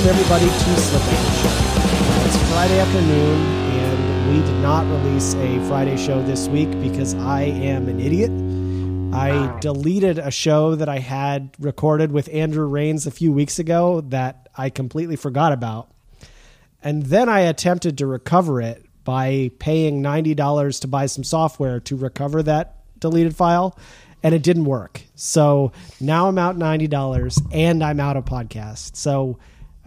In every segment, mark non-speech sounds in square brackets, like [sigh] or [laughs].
Welcome everybody to Slip Show. It's Friday afternoon, and we did not release a Friday show this week because I am an idiot. I deleted a show that I had recorded with Andrew Rains a few weeks ago that I completely forgot about. And then I attempted to recover it by paying $90 to buy some software to recover that deleted file, and it didn't work. So now I'm out $90 and I'm out of podcast. So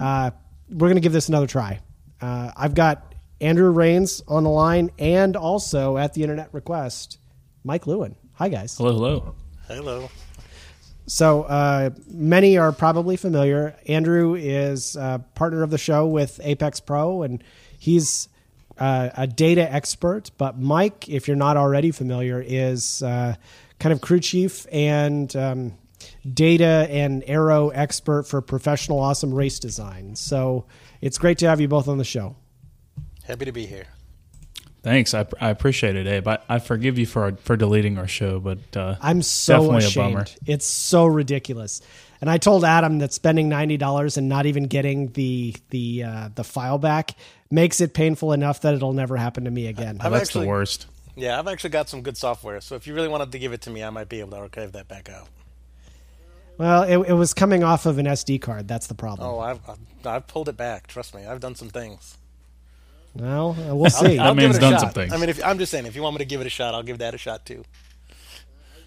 uh, we're going to give this another try. Uh, I've got Andrew Rains on the line and also at the internet request, Mike Lewin. Hi, guys. Hello, hello. Hello. So uh, many are probably familiar. Andrew is a partner of the show with Apex Pro, and he's uh, a data expert. But Mike, if you're not already familiar, is uh, kind of crew chief and um, data and aero expert for professional awesome race design. So it's great to have you both on the show. Happy to be here. Thanks, I, I appreciate it, Abe. I, I forgive you for for deleting our show, but uh, I'm so definitely ashamed. a bummer. It's so ridiculous. And I told Adam that spending ninety dollars and not even getting the the uh, the file back makes it painful enough that it'll never happen to me again. Oh, I've that's actually- the worst. Yeah, I've actually got some good software, so if you really wanted to give it to me, I might be able to archive that back out. Well, it, it was coming off of an SD card. That's the problem. Oh, I've I've, I've pulled it back. Trust me, I've done some things. Well, uh, we'll see. That I'll give man's it a done shot. some things. I mean, if, I'm just saying, if you want me to give it a shot, I'll give that a shot too.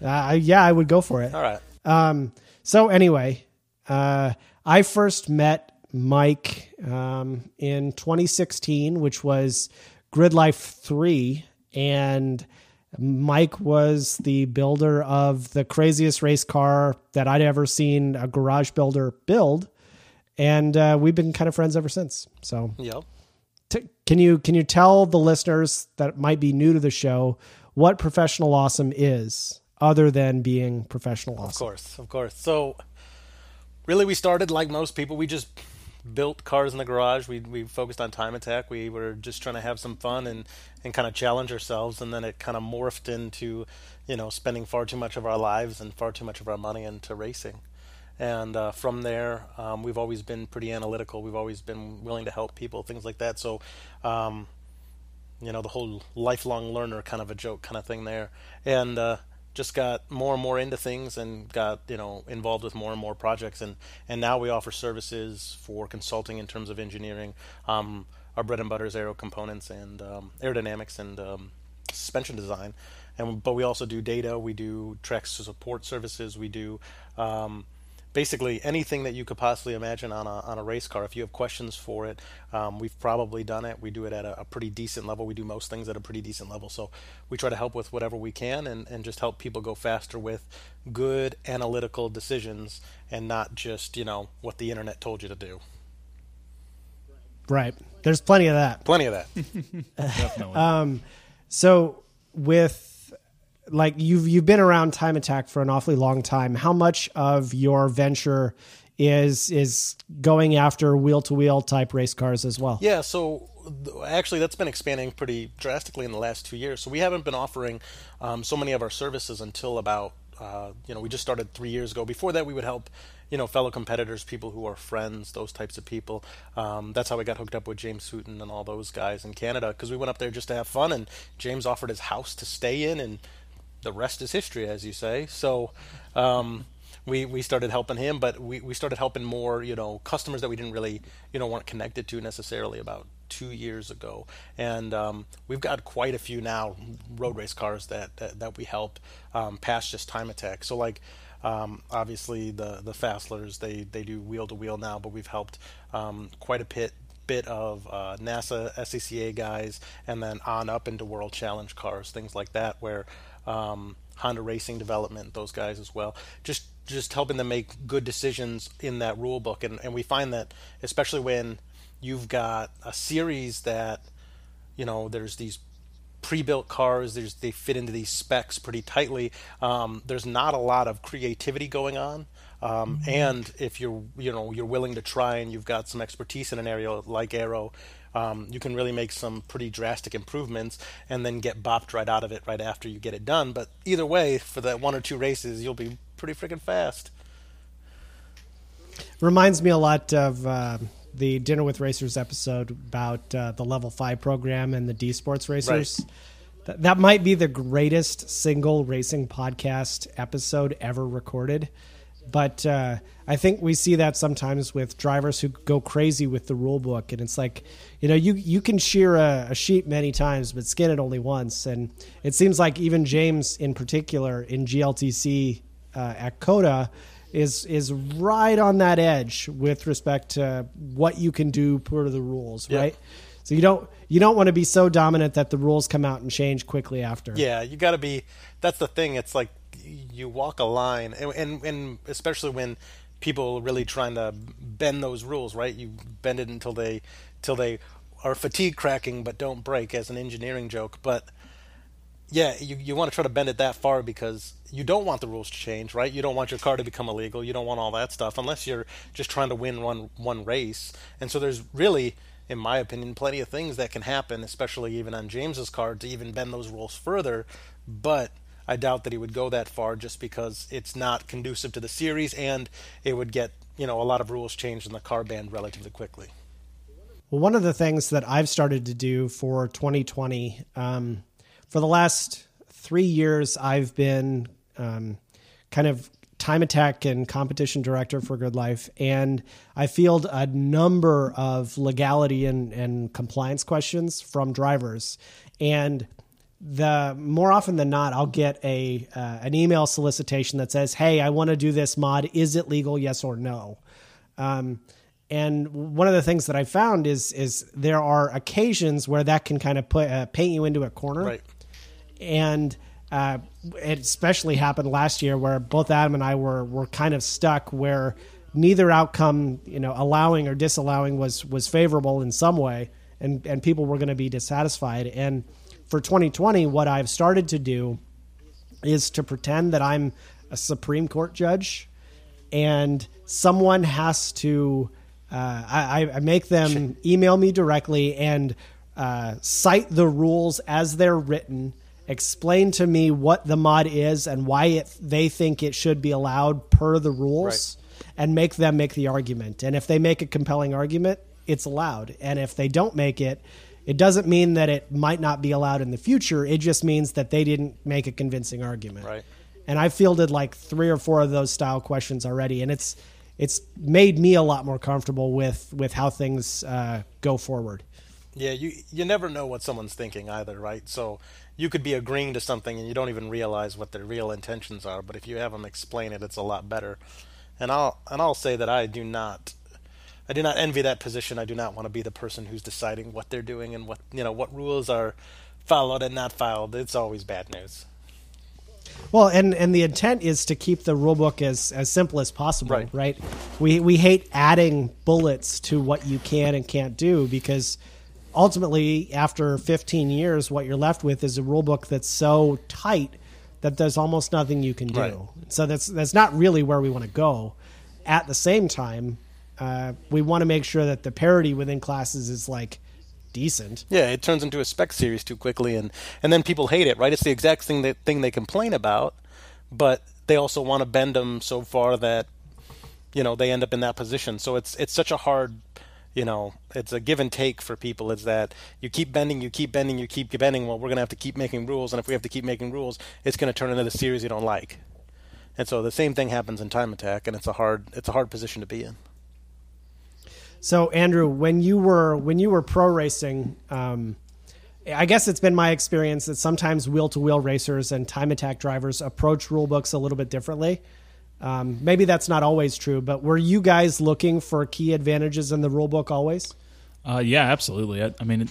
Uh, yeah, I would go for it. All right. Um, so anyway, uh, I first met Mike um, in 2016, which was Grid Life 3. And Mike was the builder of the craziest race car that I'd ever seen a garage builder build. And uh, we've been kind of friends ever since. So Yep. t- can you can you tell the listeners that might be new to the show what professional awesome is other than being professional awesome? Of course, of course. So, really, we started like most people. We just built cars in the garage. We we focused on time attack. We were just trying to have some fun and and kind of challenge ourselves. And then it kind of morphed into, you know, spending far too much of our lives and far too much of our money into racing. And uh, from there, um, we've always been pretty analytical. We've always been willing to help people, things like that. So. Um, you know the whole lifelong learner kind of a joke kind of thing there and uh, just got more and more into things and got you know involved with more and more projects. And and now we offer services for consulting in terms of engineering um, our bread and butter is aero components and um, aerodynamics and um, suspension design. And but we also do data we do track support services we do um, basically anything that you could possibly imagine on a, on a race car. If you have questions for it, um, we've probably done it. We do it at a, a pretty decent level. We do most things at a pretty decent level. So we try to help with whatever we can and, and just help people go faster with good analytical decisions and not just, you know, what the internet told you to do. Right. There's plenty of that. Plenty of that. [laughs] Definitely. um, So with like you've you've been around Time Attack for an awfully long time. How much of your venture is is going after wheel to wheel type race cars as well? Yeah, so actually, that's been expanding pretty drastically in the last two years. So we haven't been offering um, so many of our services until about uh, you know we just started three years ago. Before that, we would help you know fellow competitors, people who are friends, those types of people. Um, that's how we got hooked up with James Houghton and all those guys in Canada because we went up there just to have fun, and James offered his house to stay in, and the rest is history, as you say. So. Um, we, we started helping him, but we, we started helping more, you know, customers that we didn't really, you know, weren't connected to necessarily about two years ago. And um, we've got quite a few now road race cars that, that, that we help um, past just time attack. So like, um, obviously the, the Fastlers, they, they do wheel to wheel now, but we've helped um, quite a bit bit of uh, NASA SCCA guys, and then on up into World Challenge cars, things like that, where um, Honda Racing Development, those guys as well, just just helping them make good decisions in that rule book, and and we find that especially when you've got a series that you know there's these pre-built cars there's they fit into these specs pretty tightly. Um, there's not a lot of creativity going on. Um, and if you're you know you're willing to try and you've got some expertise in an area like aero um, you can really make some pretty drastic improvements and then get bopped right out of it right after you get it done but either way for that one or two races you'll be pretty freaking fast Reminds me a lot of uh, the Dinner with Racers episode about uh, the Level Five program and the D Sports racers. That, that might be the greatest single racing podcast episode ever recorded. But uh, I think we see that sometimes with drivers who go crazy with the rule book, and it's like, you know, you you can shear a, a sheep many times, but skin it only once. And it seems like even James, in particular, in GLTC uh, at COTA, is is right on that edge with respect to what you can do per the rules, Yep. right? So you don't you don't want to be so dominant that the rules come out and change quickly after. Yeah, you got to be. That's the thing. It's like you walk a line, and, and and especially when people are really trying to bend those rules, right? You bend it until they till they are fatigue cracking, but don't break, as an engineering joke. But yeah, you you want to try to bend it that far because you don't want the rules to change, right? You don't want your car to become illegal. You don't want all that stuff unless you're just trying to win one one race. And so there's really, in my opinion, plenty of things that can happen, especially even on James's car, to even bend those rules further. But I doubt that he would go that far just because it's not conducive to the series, and it would get you know a lot of rules changed in the car band relatively quickly. Well, one of the things that I've started to do for 2020, um, for the last three years, I've been um, kind of time attack and competition director for Grid Life, and I field a number of legality and, and compliance questions from drivers, and the more often than not, I'll get a uh, an email solicitation that says, "Hey, I want to do this mod. Is it legal? Yes or no?" Um, and one of the things that I found is is there are occasions where that can kind of put uh, paint you into a corner, Right. and uh, it especially happened last year where both Adam and I were were kind of stuck where neither outcome, you know, allowing or disallowing was was favorable in some way, and and people were going to be dissatisfied. And for 2020, what I've started to do is to pretend that I'm a Supreme Court judge, and someone has to. Uh, I, I make them email me directly and uh, cite the rules as they're written, explain to me what the mod is and why it, they think it should be allowed per the rules, and make them make the argument. And if they make a compelling argument, it's allowed. And if they don't make it, it doesn't mean that it might not be allowed in the future. It just means that they didn't make a convincing argument. Right. And I fielded like three or four of those style questions already, and it's it's made me a lot more comfortable with with how things uh, go forward. Yeah, you you never know what someone's thinking either, right? So you could be agreeing to something and you don't even realize what their real intentions are. But if you have them explain it, it's a lot better. And I'll and I'll say that I do not, I do not envy that position. I do not want to be the person who's deciding what they're doing and what you know what rules are followed and not followed. It's always bad news. Well, and and the intent is to keep the rulebook as as simple as possible, Right. right? We we hate adding bullets to what you can and can't do because ultimately, after 15 years, what you're left with is a rulebook that's so tight that there's almost nothing you can do. Right. So that's that's not really where we want to go. At the same time, uh, we want to make sure that the parity within classes is like decent. Yeah, it turns into a spec series too quickly, and and then people hate it, right? It's the exact thing that thing they complain about, but they also want to bend them so far that you know they end up in that position. So it's it's such a hard, you know, it's a give and take for people. Is that you keep bending, you keep bending, you keep bending. Well, we're gonna have to keep making rules, and if we have to keep making rules, it's gonna turn into the series you don't like. And so the same thing happens in time attack, and it's a hard it's a hard position to be in. So Andrew, when you were when you were pro racing, um, I guess it's been my experience that sometimes wheel to wheel racers and time attack drivers approach rule books a little bit differently. Um, maybe that's not always true, but were you guys looking for key advantages in the rule book always? Uh, yeah, absolutely. I, I mean, it,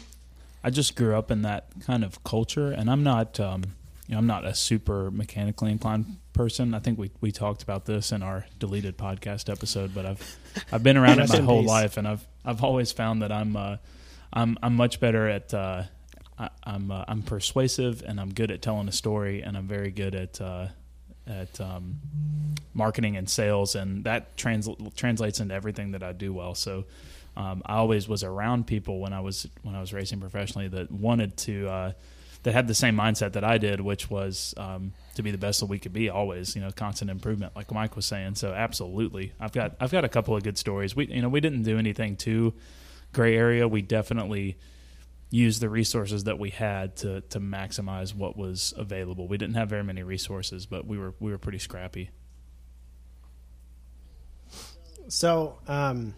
I just grew up in that kind of culture, and I'm not, um, you know, I'm not a super mechanically inclined person. I think we, we talked about this in our deleted podcast episode, but I've I've been around it my whole peace. life, and I've I've always found that I'm uh, I'm I'm much better at uh, I, I'm uh, I'm persuasive, and I'm good at telling a story, and I'm very good at uh, at um, marketing and sales, and that transl- translates into everything that I do well. So um, I always was around people when I was when I was racing professionally that wanted to uh, that had the same mindset that I did, which was um, to be the best that we could be always, you know, constant improvement, like Mike was saying. So absolutely, I've got I've got a couple of good stories. We you know we didn't do anything too gray area. We definitely used the resources that we had to to maximize what was available. We didn't have very many resources, but we were we were pretty scrappy. So, um,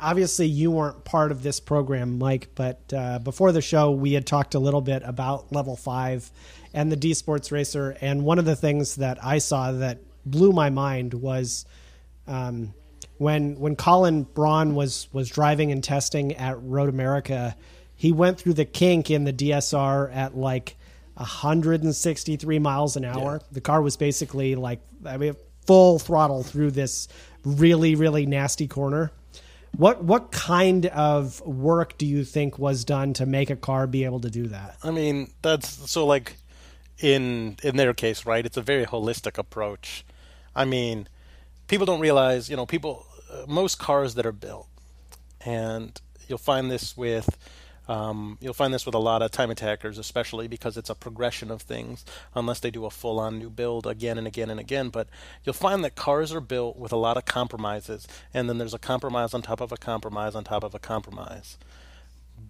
obviously, you weren't part of this program, Mike, but uh, before the show, we had talked a little bit about level five and the D Sports Racer. And one of the things that I saw that blew my mind was um, when when Colin Braun was was driving and testing at Road America, he went through the kink in the DSR at like 163 miles an hour. Yeah. The car was basically like I mean full throttle through this really really nasty corner. What what kind of work do you think was done to make a car be able to do that? I mean, that's so like in in their case, right? It's a very holistic approach. I mean, people don't realize, you know, people uh, most cars that are built, and you'll find this with um, you'll find this with a lot of time attackers, especially because it's a progression of things, unless they do a full on new build again and again and again. But you'll find that cars are built with a lot of compromises, and then there's a compromise on top of a compromise on top of a compromise.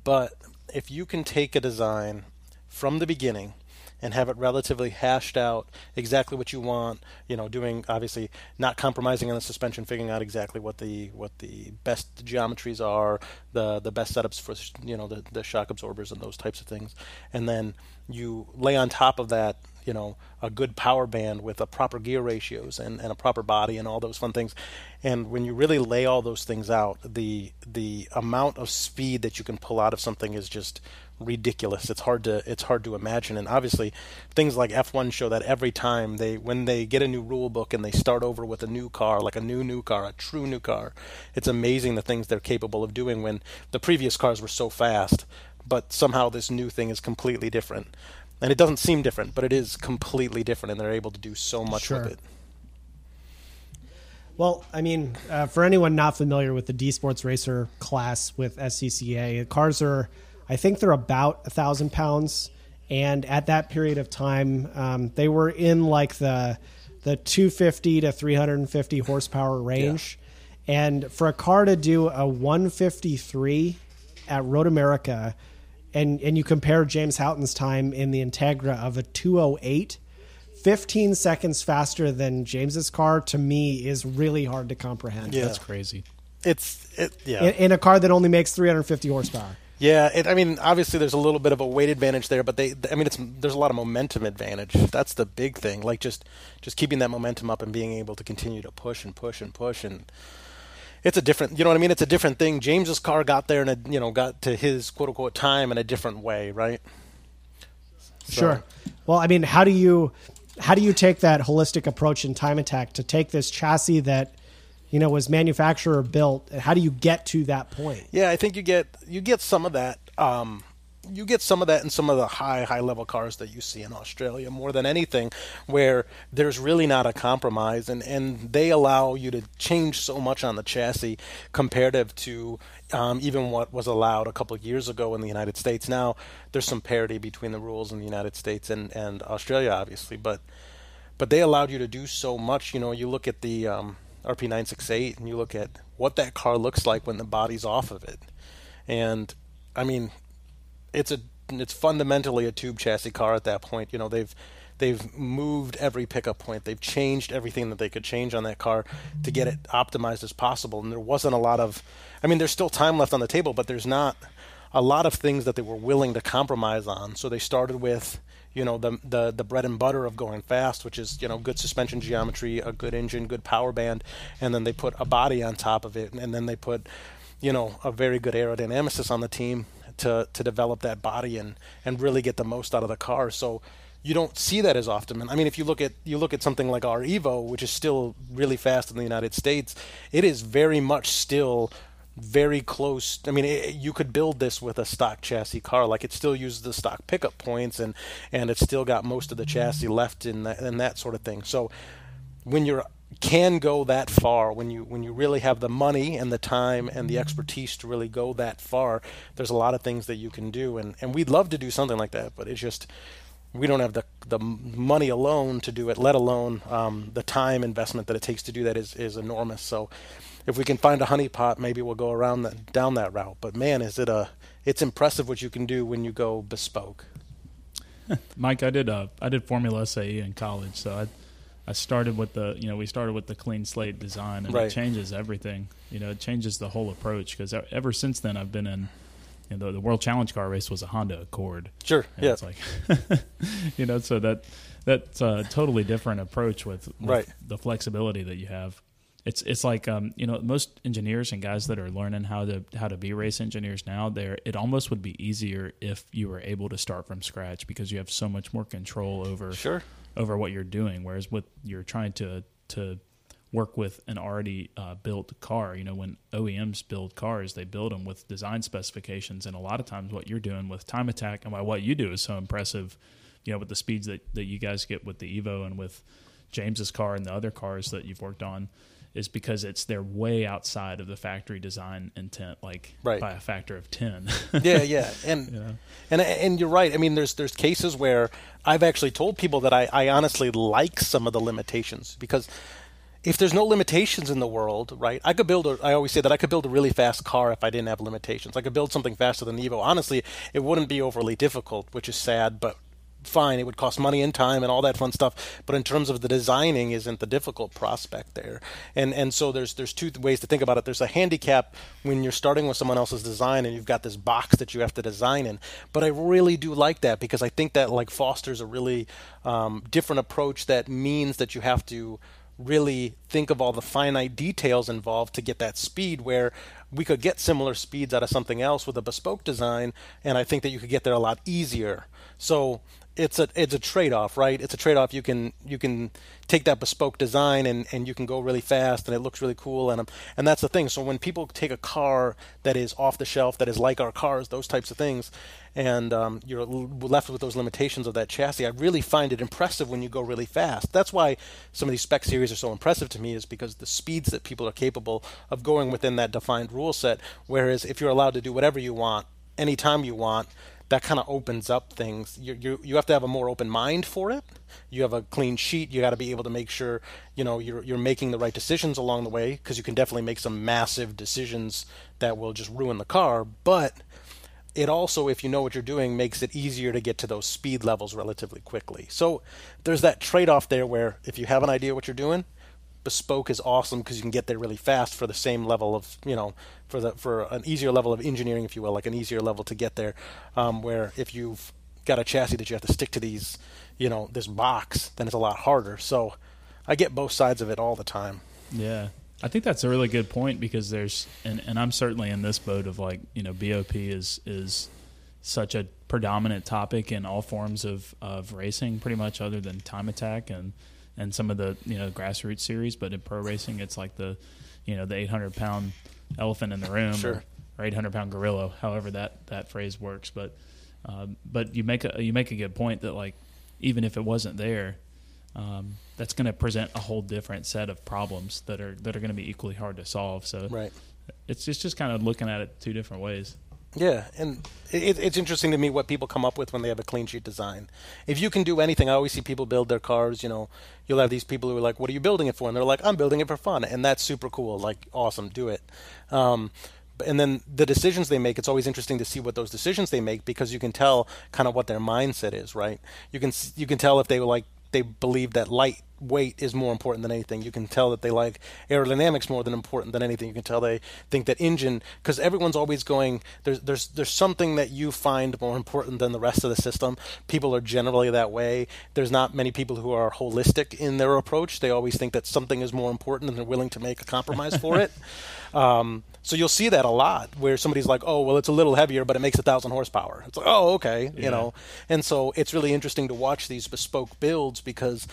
But if you can take a design from the beginning and have it relatively hashed out exactly what you want you know doing obviously not compromising on the suspension figuring out exactly what the what the best geometries are the the best setups for you know the, the shock absorbers and those types of things. And then you lay on top of that you know a good power band with a proper gear ratios and, and a proper body and all those fun things. And when you really lay all those things out the the amount of speed that you can pull out of something is just ridiculous. It's hard to it's hard to imagine. And obviously, things like F1 show that every time they when they get a new rule book and they start over with a new car, like a new new car, a true new car, it's amazing the things they're capable of doing when the previous cars were so fast, but somehow this new thing is completely different. And it doesn't seem different, but it is completely different, and they're able to do so much Sure. with it. Well, I mean, uh, for anyone not familiar with the D Sports Racer class with SCCA, cars are, I think they're about a thousand pounds, and at that period of time, um, they were in like the the 250 to 350 horsepower range, and for a car to do a 153 at Road America, and and you compare James Houghton's time in the Integra of a 208. 15 seconds faster than James's car to me is really hard to comprehend. Yeah. That's crazy. It's it yeah. In, in a car that only makes 350 horsepower. Yeah, it, I mean, obviously there's a little bit of a weight advantage there, but they, I mean, it's there's a lot of momentum advantage. That's the big thing. Like just just keeping that momentum up and being able to continue to push and push and push and it's a different, you know what I mean? It's a different thing. James's car got there and you know got to his quote unquote time in a different way, right? So- Sure. Well, I mean, how do you how do you take that holistic approach in time attack to take this chassis that you know was manufacturer built? How do you get to that point? Yeah, I think you get you get some of that. Um, you get some of that in some of the high high level cars that you see in Australia more than anything, where there's really not a compromise, and and they allow you to change so much on the chassis comparative to um, even what was allowed a couple years ago in the United States. Now there's some parity between the rules in the United States and and Australia, obviously, but but they allowed you to do so much. You know, you look at the um, RP968 and you look at what that car looks like when the body's off of it, and I mean, it's a it's fundamentally a tube chassis car at that point. You know, they've they've moved every pickup point. They've changed everything that they could change on that car to get it optimized as possible. And there wasn't a lot of I mean, there's still time left on the table, but there's not a lot of things that they were willing to compromise on. So they started with you know the the the bread and butter of going fast, which is you know good suspension geometry, a good engine, good power band, and then they put a body on top of it, and then they put you know a very good aerodynamicist on the team to to develop that body and and really get the most out of the car. So you don't see that as often. And I mean, if you look at you look at something like our Evo, which is still really fast in the United States, it is very much still very close. I mean, it, you could build this with a stock chassis car. Like it still uses the stock pickup points, and and it's still got most of the chassis left in that and that sort of thing. So when you're can go that far when you when you really have the money and the time and the expertise to really go that far there's a lot of things that you can do and and we'd love to do something like that but it's just we don't have the the money alone to do it let alone um, the time investment that it takes to do that is is enormous so if we can find a honeypot maybe we'll go around that down that route but man is it a it's impressive what you can do when you go bespoke [laughs] Mike, I did uh, I did Formula SAE in college, so I I started with the you know we started with the clean slate design, and Right. it changes everything. You know, it changes the whole approach because ever since then I've been in. You know, the, the World Challenge car race was a Honda Accord. sure yeah It's like, [laughs] you know, so that that's a totally different approach with, with Right. the flexibility that you have. It's it's like um, you know most engineers and guys that are learning how to how to be race engineers now. There, it almost would be easier if you were able to start from scratch because you have so much more control over sure over what you're doing. Whereas with you're trying to to work with an already uh, built car. You know, when OEMs build cars, they build them with design specifications, and a lot of times what you're doing with Time Attack and why what you do is so impressive. You know, with the speeds that that you guys get with the Evo and with James's car and the other cars that you've worked on. Is because it's they're way outside of the factory design intent, like Right. by a factor of ten. [laughs] yeah, yeah, and [laughs] You know? and and you're right. I mean, there's there's cases where I've actually told people that I, I honestly like some of the limitations because if there's no limitations in the world, right? I could build a. I always say that I could build a really fast car if I didn't have limitations. I could build something faster than the Evo. Honestly, it wouldn't be overly difficult, which is sad, but fine. It would cost money and time and all that fun stuff. But in terms of the designing, isn't the difficult prospect there? And and so there's there's two ways to think about it. There's a handicap when you're starting with someone else's design and you've got this box that you have to design in. But I really do like that because I think that like fosters a really um, different approach that means that you have to really think of all the finite details involved to get that speed where we could get similar speeds out of something else with a bespoke design and I think that you could get there a lot easier. So it's a it's a trade-off, right? It's a trade-off. You can you can take that bespoke design and, and you can go really fast and it looks really cool and um, and that's the thing. So when people take a car that is off the shelf, that is like our cars, those types of things, and um, you're left with those limitations of that chassis, I really find it impressive when you go really fast. That's why some of these spec series are so impressive to me, is because the speeds that people are capable of going within that defined rule set. Whereas if you're allowed to do whatever you want, anytime you want, that kind of opens up things. You, you you have to have a more open mind for it. You have a clean sheet. You got to be able to make sure you know you're you're making the right decisions along the way because you can definitely make some massive decisions that will just ruin the car. But it also, if you know what you're doing, makes it easier to get to those speed levels relatively quickly. So there's that trade-off there where if you have an idea what you're doing, bespoke is awesome because you can get there really fast for the same level of you know for the for an easier level of engineering if you will like an easier level to get there um, where if you've got a chassis that you have to stick to these you know this box then it's a lot harder so i get both sides of it all the time Yeah. I think that's a really good point because there's and, and I'm certainly in this boat of like, you know, BOP is is such a predominant topic in all forms of, of racing, pretty much other than time attack and, and some of the, you know, grassroots series, but in pro racing it's like the you know, the eight hundred pound elephant in the room Sure. or, or eight hundred pound gorilla, however that, that phrase works. But um, but you make a you make a good point that like even if it wasn't there, um, that's going to present a whole different set of problems that are that are going to be equally hard to solve. So right it's it's just kind of looking at it two different ways. Yeah, and it, it's interesting to me what people come up with when they have a clean sheet design. If you can do anything, I always see people build their cars. You know, you'll have these people who are like, "What are you building it for?" And they're like, "I'm building it for fun," and that's super cool. Like, awesome, do it. Um, and then the decisions they make, it's always interesting to see what those decisions they make because you can tell kind of what their mindset is, right? You can you can tell if they were like they believe that light weight is more important than anything. You can tell that they like aerodynamics more than important than anything. You can tell they think that engine because everyone's always going there's there's there's something that you find more important than the rest of the system. People are generally that way. There's not many people who are holistic in their approach. They always think that something is more important and they're willing to make a compromise for it. [laughs] Um, so you'll see that a lot where somebody's like, "Oh, well, it's a little heavier, but it makes a thousand horsepower." It's like, "Oh, okay," you know. And so it's really interesting to watch these bespoke builds because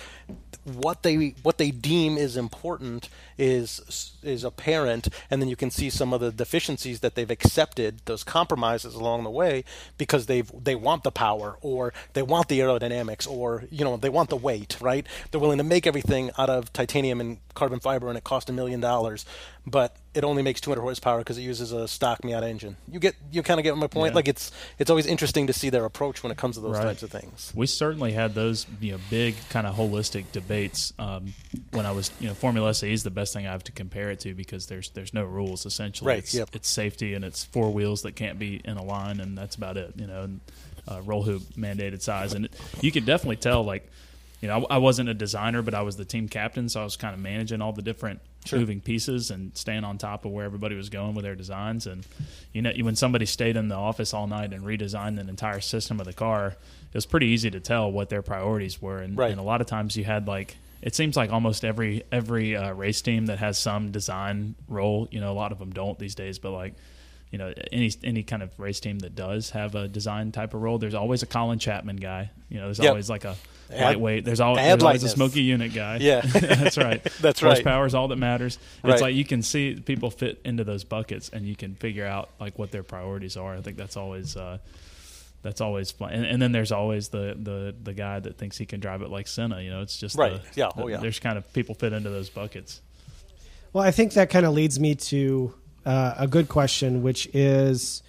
what they what they deem is important is is apparent, and then you can see some of the deficiencies that they've accepted, those compromises along the way, because they've they want the power or they want the aerodynamics or you know they want the weight, right? They're willing to make everything out of titanium and carbon fiber, and it cost a million dollars, but it only makes 200 horsepower because it uses a stock Miata engine. You get you kind of get my point. Yeah. Like it's it's always interesting to see their approach when it comes to those Right. types of things. We certainly had those you know big kind of holistic debates um, when I was you know Formula SAE is the best thing I have to compare it to because there's there's no rules essentially. Right, It's, yep. it's safety and it's four wheels that can't be in a line and that's about it. You know, and uh, roll hoop mandated size and it, you could definitely tell like you know I, I wasn't a designer but I was the team captain so I was kind of managing all the different Sure. moving pieces and staying on top of where everybody was going with their designs and you know when somebody stayed in the office all night and redesigned an entire system of the car it was pretty easy to tell what their priorities were and, Right. and a lot of times you had like it seems like almost every every uh, race team that has some design role you know a lot of them don't these days but like you know any any kind of race team that does have a design type of role there's always a Colin Chapman guy you know there's Yep. always like a lightweight there's always, add there's always a Smokey Yunick guy Yeah. [laughs] that's right [laughs] That's right. horsepower is all that matters Right. it's like you can see people fit into those buckets and you can figure out like what their priorities are I think that's always uh that's always fun, and, and then there's always the, the the guy that thinks he can drive it like Senna. You know, it's just Right. the- Yeah. the- Oh, yeah. There's kind of people fit into those buckets. Well, I think that kind of leads me to uh, a good question, which is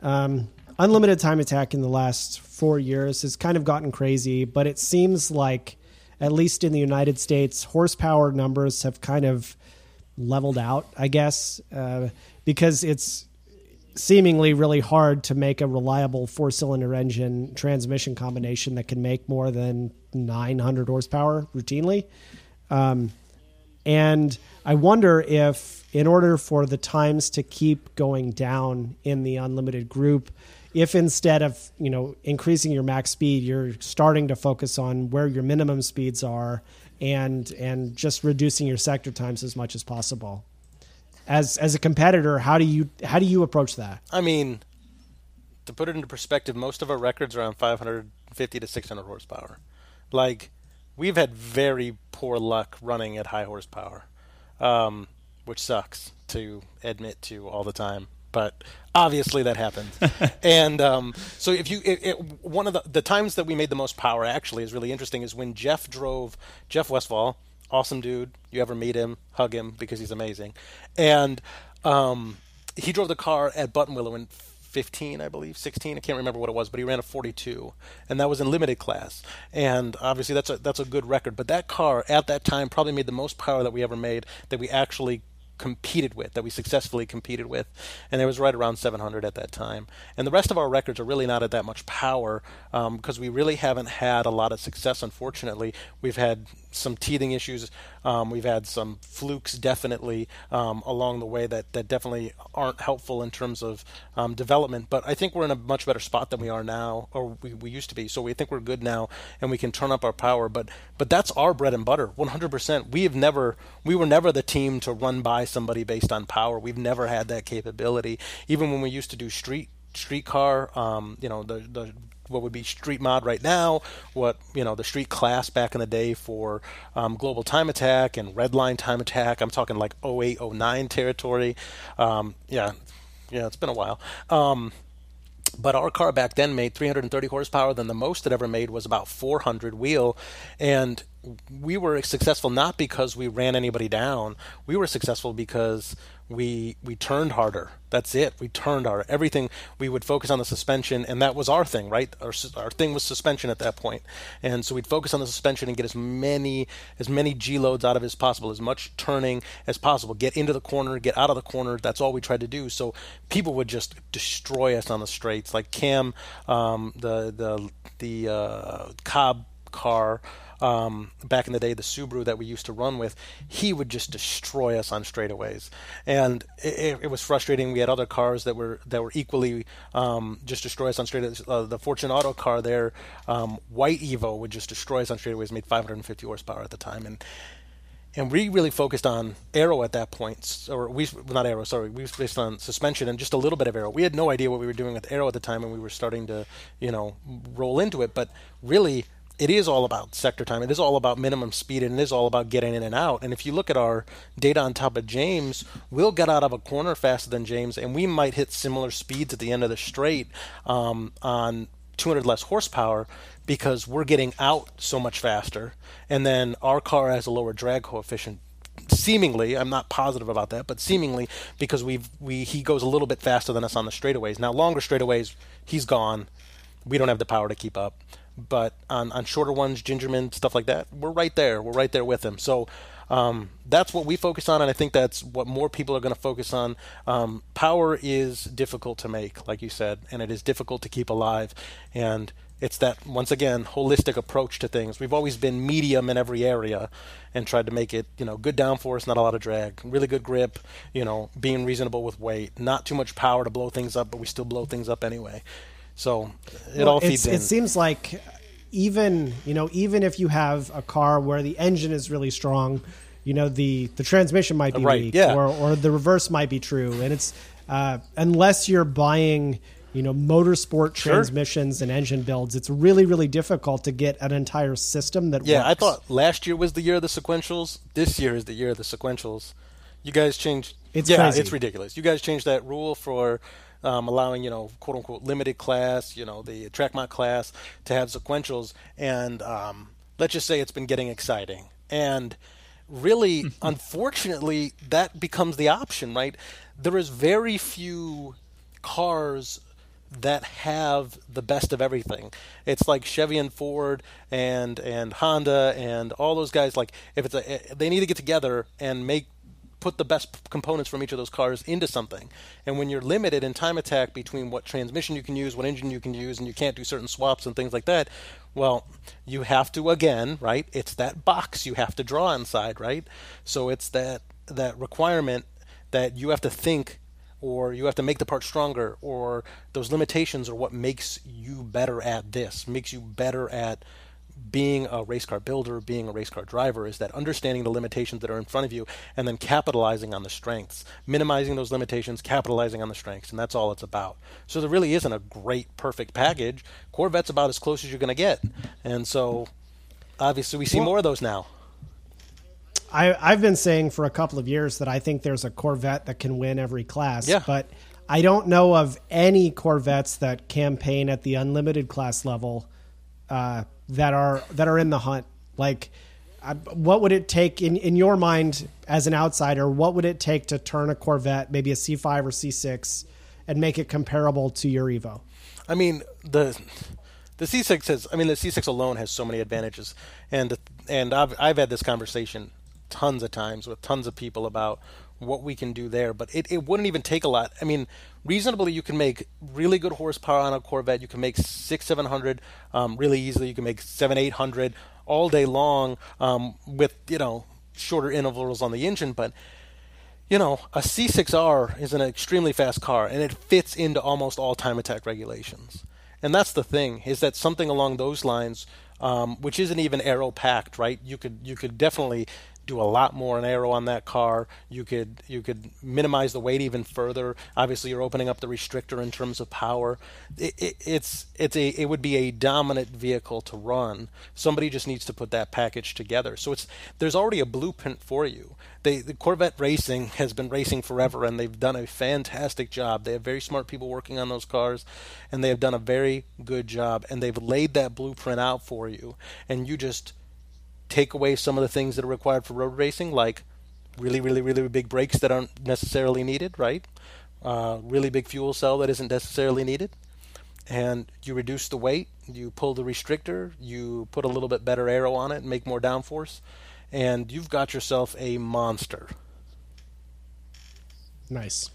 um, unlimited time attack in the last four years has kind of gotten crazy, but it seems like, at least in the United States, horsepower numbers have kind of leveled out, I guess, uh, because it's seemingly really hard to make a reliable four cylinder engine transmission combination that can make more than 900 horsepower routinely. Um, and I wonder if, in order for the times to keep going down in the unlimited group, if instead of you know increasing your max speed, you're starting to focus on where your minimum speeds are, and and just reducing your sector times as much as possible. As as a competitor, how do you how do you approach that? I mean, to put it into perspective, most of our records are around 550 to 600 horsepower. Like, we've had very poor luck running at high horsepower, um, which sucks to admit to all the time. But obviously that happens. [laughs] and um, so if you, it, it, one of the, the times that we made the most power actually is really interesting is when Jeff drove, Jeff Westphal, awesome dude. You ever meet him, hug him because he's amazing. And um, he drove the car at Buttonwillow in 15, I believe, 16. I can't remember what it was, but he ran a 42, and that was in limited class. And obviously, that's a that's a good record. But that car at that time probably made the most power that we ever made that we actually competed with, that we successfully competed with, and it was right around 700 at that time. And the rest of our records are really not at that much power um, because we really haven't had a lot of success. Unfortunately, we've had some teething issues. Um, we've had some flukes definitely um, along the way that, that definitely aren't helpful in terms of um, development. But I think we're in a much better spot than we are now, or we, we used to be. So we think we're good now, and we can turn up our power. But but that's our bread and butter, 100%. We have never we were never the team to run by somebody based on power. We've never had that capability. Even when we used to do street streetcar, um, you know the the what would be street mod right now, what you know the street class back in the day for um, global time attack and redline time attack. I'm talking like 08, 09 territory. Um, yeah, yeah, it's been a while. Um, but our car back then made 330 horsepower. Then the most it ever made was about 400 wheel, and we were successful not because we ran anybody down. We were successful because we we turned harder. That's it. We turned harder. Everything we would focus on the suspension, and that was our thing, right? Our our thing was suspension at that point, and so we'd focus on the suspension and get as many as many G loads out of it as possible, as much turning as possible. Get into the corner, get out of the corner. That's all we tried to do. So people would just destroy us on the straights, like Cam, um, the the the uh, Cobb car um, back in the day, the Subaru that we used to run with, he would just destroy us on straightaways, and it, it was frustrating. We had other cars that were that were equally um, just destroy us on straightaways. Uh, the Fortune Auto car there, um, White Evo, would just destroy us on straightaways. Made 550 horsepower at the time, and and we really focused on aero at that point, or we not aero, sorry, we focused on suspension and just a little bit of aero. We had no idea what we were doing with aero at the time, and we were starting to, you know, roll into it. But really, it is all about sector time. It is all about minimum speed, and it is all about getting in and out. And if you look at our data on top of James, we'll get out of a corner faster than James, and we might hit similar speeds at the end of the straight um, on 200 less horsepower because we're getting out so much faster. And then our car has a lower drag coefficient seemingly i'm not positive about that but seemingly because we've we he goes a little bit faster than us on the straightaways now longer straightaways he's gone we don't have the power to keep up but on, on shorter ones, Gingerman, stuff like that, we're right there. We're right there with him. So um, that's what we focus on, and I think that's what more people are going to focus on. Um, power is difficult to make, like you said, and it is difficult to keep alive. And it's that once again holistic approach to things. We've always been medium in every area, and tried to make it you know good downforce, not a lot of drag, really good grip, you know, being reasonable with weight, not too much power to blow things up, but we still blow things up anyway. So it well, all feeds in. It seems like even you know even if you have a car where the engine is really strong, you know the the transmission might be right, weak, yeah. or or the reverse might be true, and it's uh, unless you're buying you know motorsport sure. transmissions and engine builds it's really really difficult to get an entire system that works. yeah works. i thought last year was the year of the sequentials this year is the year of the sequentials you guys changed it's yeah crazy. it's ridiculous you guys changed that rule for um, allowing you know quote unquote limited class, you know the track mod class to have sequentials, and um, let's just say it's been getting exciting. And really, [laughs] unfortunately, that becomes the option, right? There is very few cars that have the best of everything. It's like Chevy and Ford and and Honda and all those guys. Like if it's a, they need to get together and make put the best components from each of those cars into something. And when you're limited in time attack between what transmission you can use, what engine you can use, and you can't do certain swaps and things like that, well, you have to again, right? It's that box you have to draw inside, right? So it's that that requirement that you have to think or you have to make the part stronger or those limitations are what makes you better at this, makes you better at being a race car builder, being a race car driver, is that understanding the limitations that are in front of you and then capitalizing on the strengths, minimizing those limitations, capitalizing on the strengths, and that's all it's about. So there really isn't a great, perfect package. Corvette's about as close as you're going to get. And so obviously we see well, more of those now. I, I've been saying for a couple of years that I think there's a Corvette that can win every class, yeah. but I don't know of any Corvettes that campaign at the unlimited class level. Uh, that are that are in the hunt? Like, what would it take in in your mind as an outsider? What would it take to turn a Corvette, maybe a C5 or C6, and make it comparable to your Evo? I mean the the C6 has. I mean the C6 alone has so many advantages, and and I've I've had this conversation tons of times with tons of people about what we can do there. But it, it wouldn't even take a lot. I mean, reasonably, you can make really good horsepower on a Corvette. You can make six, seven hundred um, really easily. You can make seven, eight hundred all day long um, with you know shorter intervals on the engine. But you know, a C6R is an extremely fast car, and it fits into almost all time attack regulations. And that's the thing is that something along those lines, um, which isn't even aero packed, right? You could you could definitely do a lot more in aero on that car. You could you could minimize the weight even further. Obviously, you're opening up the restrictor in terms of power. It, it, it's it's a it would be a dominant vehicle to run. Somebody just needs to put that package together. So it's there's already a blueprint for you. They, the Corvette Racing has been racing forever, and they've done a fantastic job. They have very smart people working on those cars, and they have done a very good job. And they've laid that blueprint out for you, and you just take away some of the things that are required for road racing, like really, really, really big brakes that aren't necessarily needed, right? Uh, really big fuel cell that isn't necessarily needed. And you reduce the weight, you pull the restrictor, you put a little bit better aero on it and make more downforce, and you've got yourself a monster. Nice.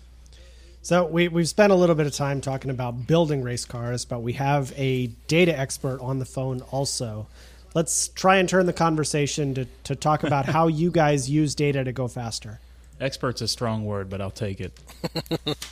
So we, we've spent a little bit of time talking about building race cars, but we have a data expert on the phone also let's try and turn the conversation to, to talk about how you guys use data to go faster. Expert's a strong word, but I'll take it. [laughs]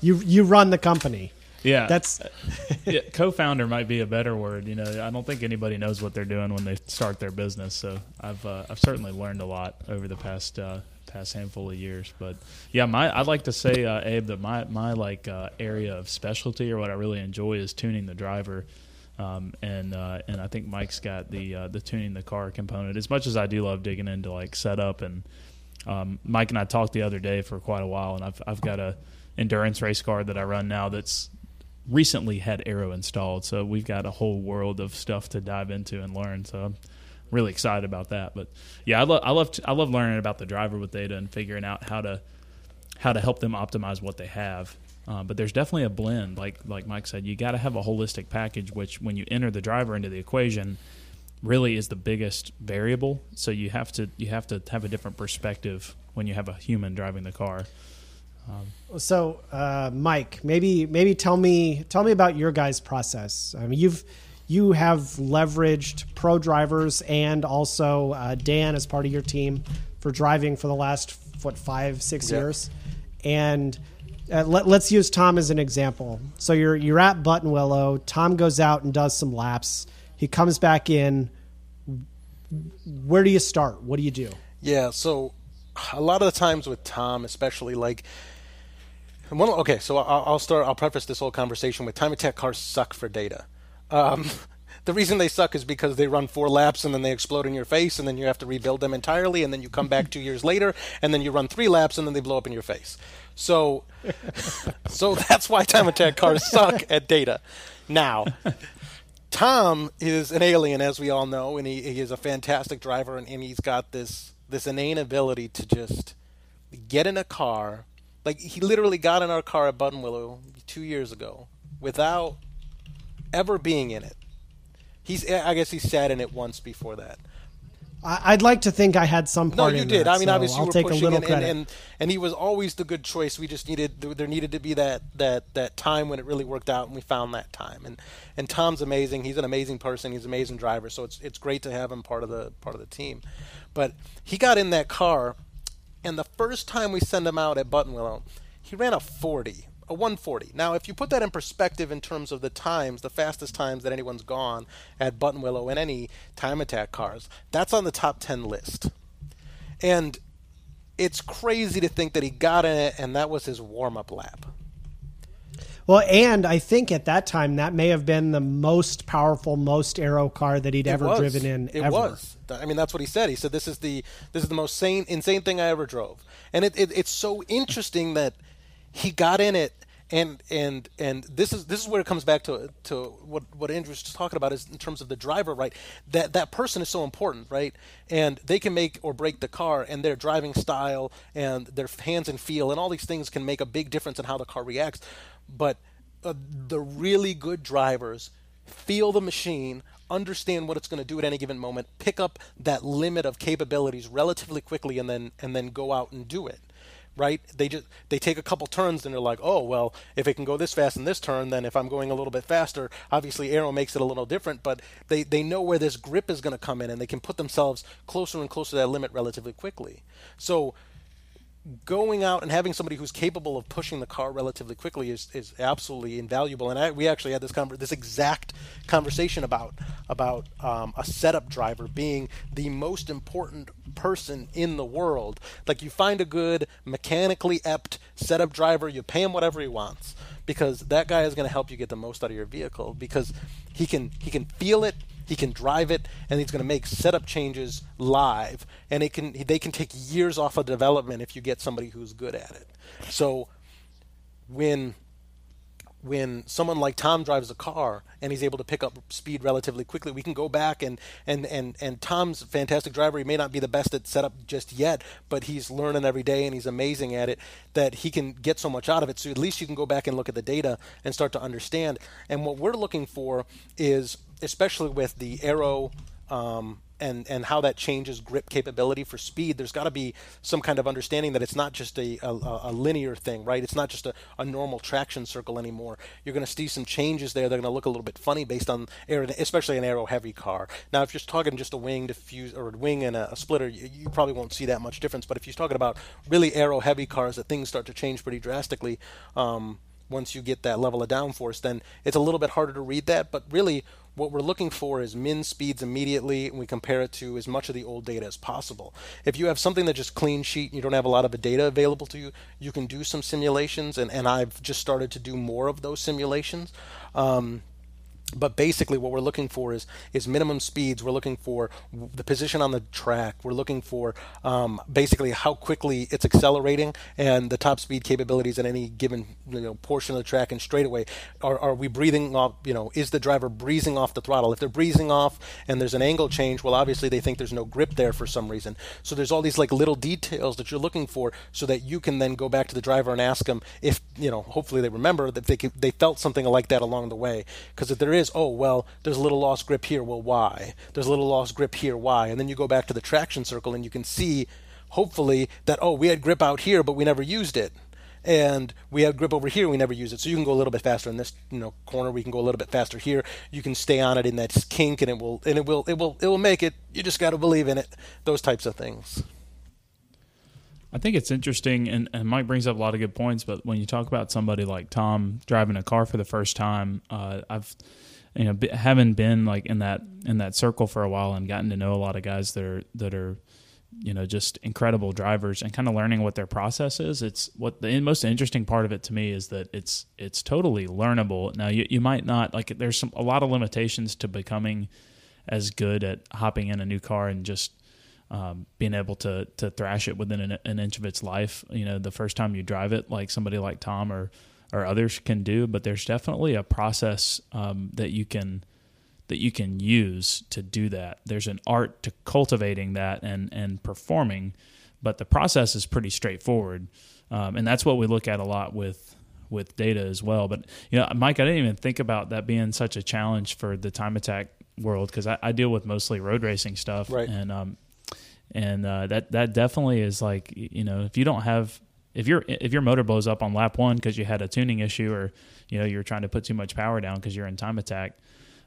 you you run the company. Yeah, that's [laughs] yeah, co-founder might be a better word. You know, I don't think anybody knows what they're doing when they start their business. So I've uh, I've certainly learned a lot over the past uh, past handful of years. But yeah, my I'd like to say, uh, Abe, that my my like uh, area of specialty or what I really enjoy is tuning the driver Um, and uh, and I think Mike's got the uh, the tuning the car component. As much as I do love digging into like setup and um, Mike and I talked the other day for quite a while, and I've I've got a endurance race car that I run now that's recently had aero installed, so we've got a whole world of stuff to dive into and learn. So I'm really excited about that. But yeah, I love I love I love learning about the driver with data and figuring out how to how to help them optimize what they have. Uh, but there's definitely a blend, like like Mike said, you got to have a holistic package. Which when you enter the driver into the equation, really is the biggest variable. So you have to you have to have a different perspective when you have a human driving the car. Um, so, uh, Mike, maybe maybe tell me tell me about your guys' process. I mean, you've you have leveraged pro drivers and also uh, Dan as part of your team for driving for the last what five six yep. years, and uh, let, us use Tom as an example. So you're you're at Buttonwillow. Tom goes out and does some laps. He comes back in. Where do you start? What do you do? Yeah, so a lot of the times with Tom, especially like. One, okay, so I'll, I'll start. I'll preface this whole conversation with time attack cars suck for data. Um, the reason they suck is because they run four laps and then they explode in your face and then you have to rebuild them entirely and then you come back two years later and then you run three laps and then they blow up in your face. So, [laughs] so that's why time attack cars suck at data. Now, Tom is an alien, as we all know, and he, he is a fantastic driver, and, and he's got this this inane ability to just get in a car. Like he literally got in our car at Buttonwillow two years ago without ever being in it. He's I guess he sat in it once before that. I'd like to think I had some part. No, you did. That, I mean, so obviously, I'll you were take pushing, and. And, and, and he was always the good choice. We just needed there needed to be that that that time when it really worked out, and we found that time. And and Tom's amazing. He's an amazing person. He's an amazing driver. So it's it's great to have him part of the part of the team. But he got in that car, and the first time we send him out at Buttonwillow, he ran a 40 a 140. Now, if you put that in perspective in terms of the times, the fastest times that anyone's gone at Buttonwillow in any time attack cars, that's on the top 10 list. And it's crazy to think that he got in it and that was his warm up lap. Well, and I think at that time that may have been the most powerful, most aero car that he'd it ever was. driven in. It ever. was. I mean, that's what he said. He said this is the this is the most sane, insane thing I ever drove. And it, it, it's so interesting that he got in it and and and this is this is where it comes back to to what what Andrew's just talking about is in terms of the driver, right? That that person is so important, right? And they can make or break the car, and their driving style and their hands and feel and all these things can make a big difference in how the car reacts. But uh, the really good drivers feel the machine, understand what it's going to do at any given moment, pick up that limit of capabilities relatively quickly, and then and then go out and do it right? They just they take a couple turns and they're like, oh well, if it can go this fast in this turn, then if I'm going a little bit faster, obviously aero makes it a little different. But they they know where this grip is going to come in, and they can put themselves closer and closer to that limit relatively quickly. So going out and having somebody who's capable of pushing the car relatively quickly is, is absolutely invaluable. And I, we actually had this conver- this exact conversation about about um, a setup driver being the most important person in the world. Like you find a good mechanically ept setup driver, you pay him whatever he wants because that guy is going to help you get the most out of your vehicle because he can he can feel it he can drive it, and he's going to make setup changes live, and it can they can take years off of development if you get somebody who's good at it. So when when someone like Tom drives a car and he's able to pick up speed relatively quickly, we can go back and and and and Tom's a fantastic driver. He may not be the best at setup just yet, but he's learning every day and he's amazing at it. That he can get so much out of it. So at least you can go back and look at the data and start to understand. And what we're looking for is, especially with the aero. Um, and and how that changes grip capability for speed, there's got to be some kind of understanding that it's not just a, a, a linear thing, right? It's not just a, a normal traction circle anymore. You're going to see some changes there. They're going to look a little bit funny based on aero, especially an aero heavy car. Now, if you're talking just a wing diffuse or a wing and a, a splitter, you, you, probably won't see that much difference. But if you're talking about really aero heavy cars, that things start to change pretty drastically. Um, once you get that level of downforce, then it's a little bit harder to read that. But really, what we're looking for is min speeds immediately, and we compare it to as much of the old data as possible. If you have something that just clean sheet and you don't have a lot of data available to you, you can do some simulations, and, and I've just started to do more of those simulations. Um, but basically what we're looking for is is minimum speeds. We're looking for the position on the track. We're looking for um, basically how quickly it's accelerating and the top speed capabilities in any given you know, portion of the track and straightaway. Are, are we breathing off you know is the driver breezing off the throttle? If they're breezing off and there's an angle change well obviously they think there's no grip there for some reason. So there's all these like little details that you're looking for so that you can then go back to the driver and ask them if you know hopefully they remember that they, could, they felt something like that along the way. Because if there is is, oh, well, there's a little lost grip here. Well, why? There's a little lost grip here. Why? And then you go back to the traction circle and you can see, hopefully, that, oh, we had grip out here, but we never used it. And we had grip over here, we never used it. So you can go a little bit faster in this, you know, corner. We can go a little bit faster here. You can stay on it in that kink, and it will, and it will, it will, it will make it. You just got to believe in it. Those types of things. I think it's interesting, and, and Mike brings up a lot of good points. But when you talk about somebody like Tom driving a car for the first time, uh, I've you know, having been like in that in that circle for a while and gotten to know a lot of guys that are that are you know just incredible drivers and kind of learning what their process is it's what the most interesting part of it to me is that it's it's totally learnable. Now you, you might not like there's some a lot of limitations to becoming as good at hopping in a new car and just um, being able to to thrash it within an, an inch of its life. You know the first time you drive it like somebody like tom or or others can do, but there's definitely a process um, that you can that you can use to do that. There's an art to cultivating that and and performing, but the process is pretty straightforward, um, and that's what we look at a lot with with data as well. But you know, Mike, I didn't even think about that being such a challenge for the time attack world because I, I, deal with mostly road racing stuff, right. and um, and uh, that that definitely is like you know if you don't have if your if your motor blows up on lap one because you had a tuning issue or you know you're trying to put too much power down because you're in time attack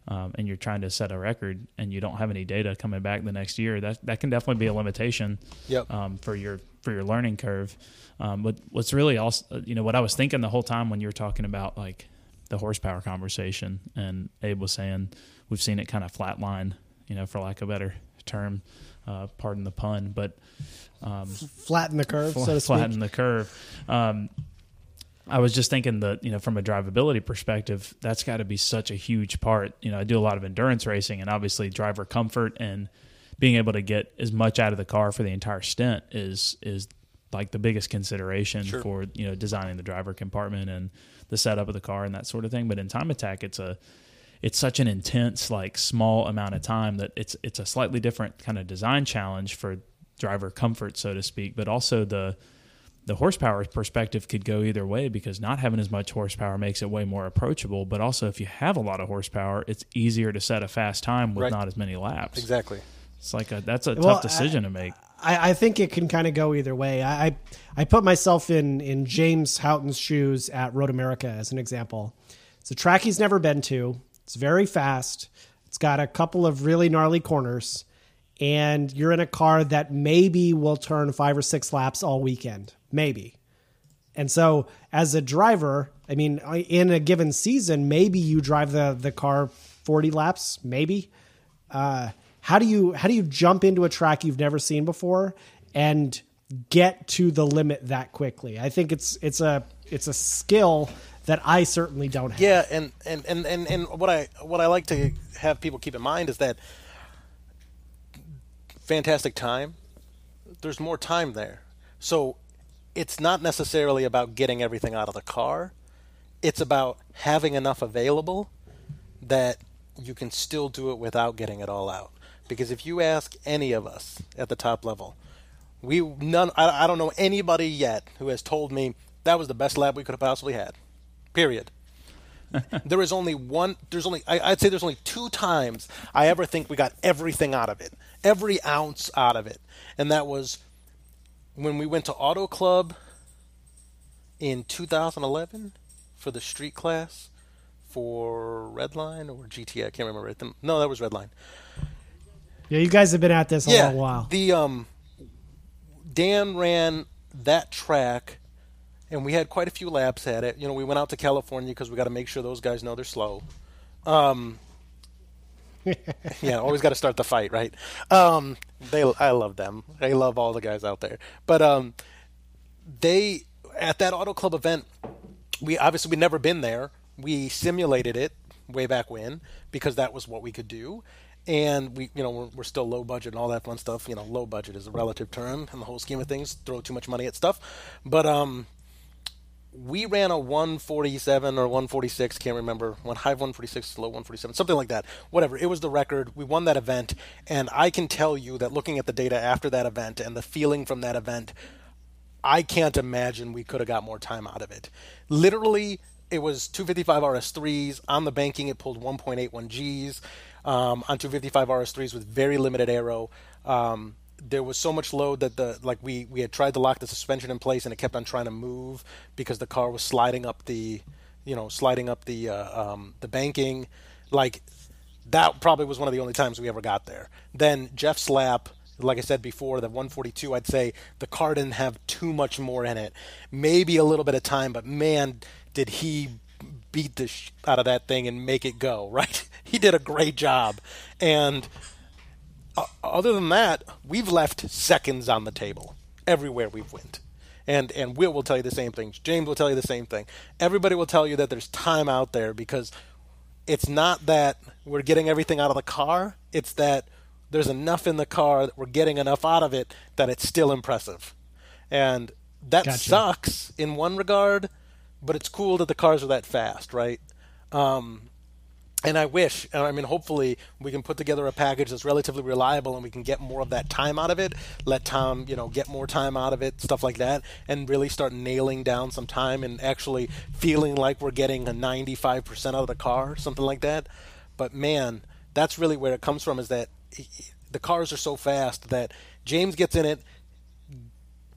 um, and you're trying to set a record and you don't have any data coming back the next year that that can definitely be a limitation yep. um, for your for your learning curve um, but what's really also you know what I was thinking the whole time when you were talking about like the horsepower conversation and Abe was saying we've seen it kind of flatline you know for lack of a better term uh, pardon the pun but um, flatten the curve, fl- so to speak. Flatten the curve. Um, I was just thinking that you know from a drivability perspective, that's got to be such a huge part. You know, I do a lot of endurance racing, and obviously driver comfort and being able to get as much out of the car for the entire stint is is like the biggest consideration sure. for you know designing the driver compartment and the setup of the car and that sort of thing. But in time attack, it's a it's such an intense like small amount of time that it's it's a slightly different kind of design challenge for driver comfort, so to speak, but also the the horsepower perspective could go either way because not having as much horsepower makes it way more approachable. But also, if you have a lot of horsepower, it's easier to set a fast time with right. not as many laps. Exactly. It's like a that's a well, tough decision I, to make. I, I, think it can kind of go either way. I, I put myself in in James Houghton's shoes at Road America as an example. It's a track he's never been to. It's very fast. It's got a couple of really gnarly corners and you're in a car that maybe will turn five or six laps all weekend, maybe. And so, as a driver, I mean, in a given season, maybe you drive the the car 40 laps, maybe. Uh, how do you how do you jump into a track you've never seen before and get to the limit that quickly? I think it's it's a it's a skill that I certainly don't have. Yeah, and and and and, and what I what I like to have people keep in mind is that fantastic time, there's more time there. So it's not necessarily about getting everything out of the car. It's about having enough available that you can still do it without getting it all out. Because if you ask any of us at the top level, we none I, I don't know anybody yet who has told me that was the best lab we could have possibly had. Period. [laughs] there is only one. There's only. I, would say there's only two times I ever think we got everything out of it, every ounce out of it, and that was when we went to Auto Club in 2011 for the street class for Redline or GT. I can't remember it. No, that was Redline. Yeah, you guys have been at this a yeah, long while. The um, Dan ran that track and we had quite a few laps at it. You know, we went out to California because we got to make sure those guys know they're slow. Um, [laughs] yeah, always got to start the fight, right? Um, they, I love them. I love all the guys out there. But um, they at that Auto Club event, we obviously we'd never been there. We simulated it way back when because that was what we could do. And we, you know, we're, we're still low budget and all that fun stuff. You know, low budget is a relative term in the whole scheme of things. Throw too much money at stuff, but um, we ran a 147 or 146 can't remember one high 146 low 147 something like that. Whatever it was the record. We won that event and i can tell you that looking at the data after that event and the feeling from that event i can't imagine we could have got more time out of it. Literally it was 255 rs3s on the banking it pulled 1.81 gs. Um, on 255 rs3s with very limited aero. Um, there was so much load that the like we we had tried to lock the suspension in place and it kept on trying to move because the car was sliding up the you know sliding up the uh, um, the banking. Like that probably was one of the only times we ever got there. Then jeff's lap like i said before the 142 i'd say the car didn't have too much more in it. Maybe a little bit of time but man did he beat the sh- out of that thing and make it go [laughs] right? He did a great job. And uh, other than that, we've left seconds on the table everywhere we've went. And and Will will tell you the same thing. James will tell you the same thing. Everybody will tell you that there's time out there because it's not that we're getting everything out of the car. It's that there's enough in the car that we're getting enough out of it that it's still impressive. And that Gotcha. sucks in one regard, but it's cool that the cars are that fast, right? Um, and I wish, uh, I mean, hopefully we can put together a package that's relatively reliable and we can get more of that time out of it. Let Tom, you know, get more time out of it, stuff like that, and really start nailing down some time and actually feeling like we're getting a 95% out of the car, something like that. But man, that's really where it comes from is that the cars are so fast that James gets in it,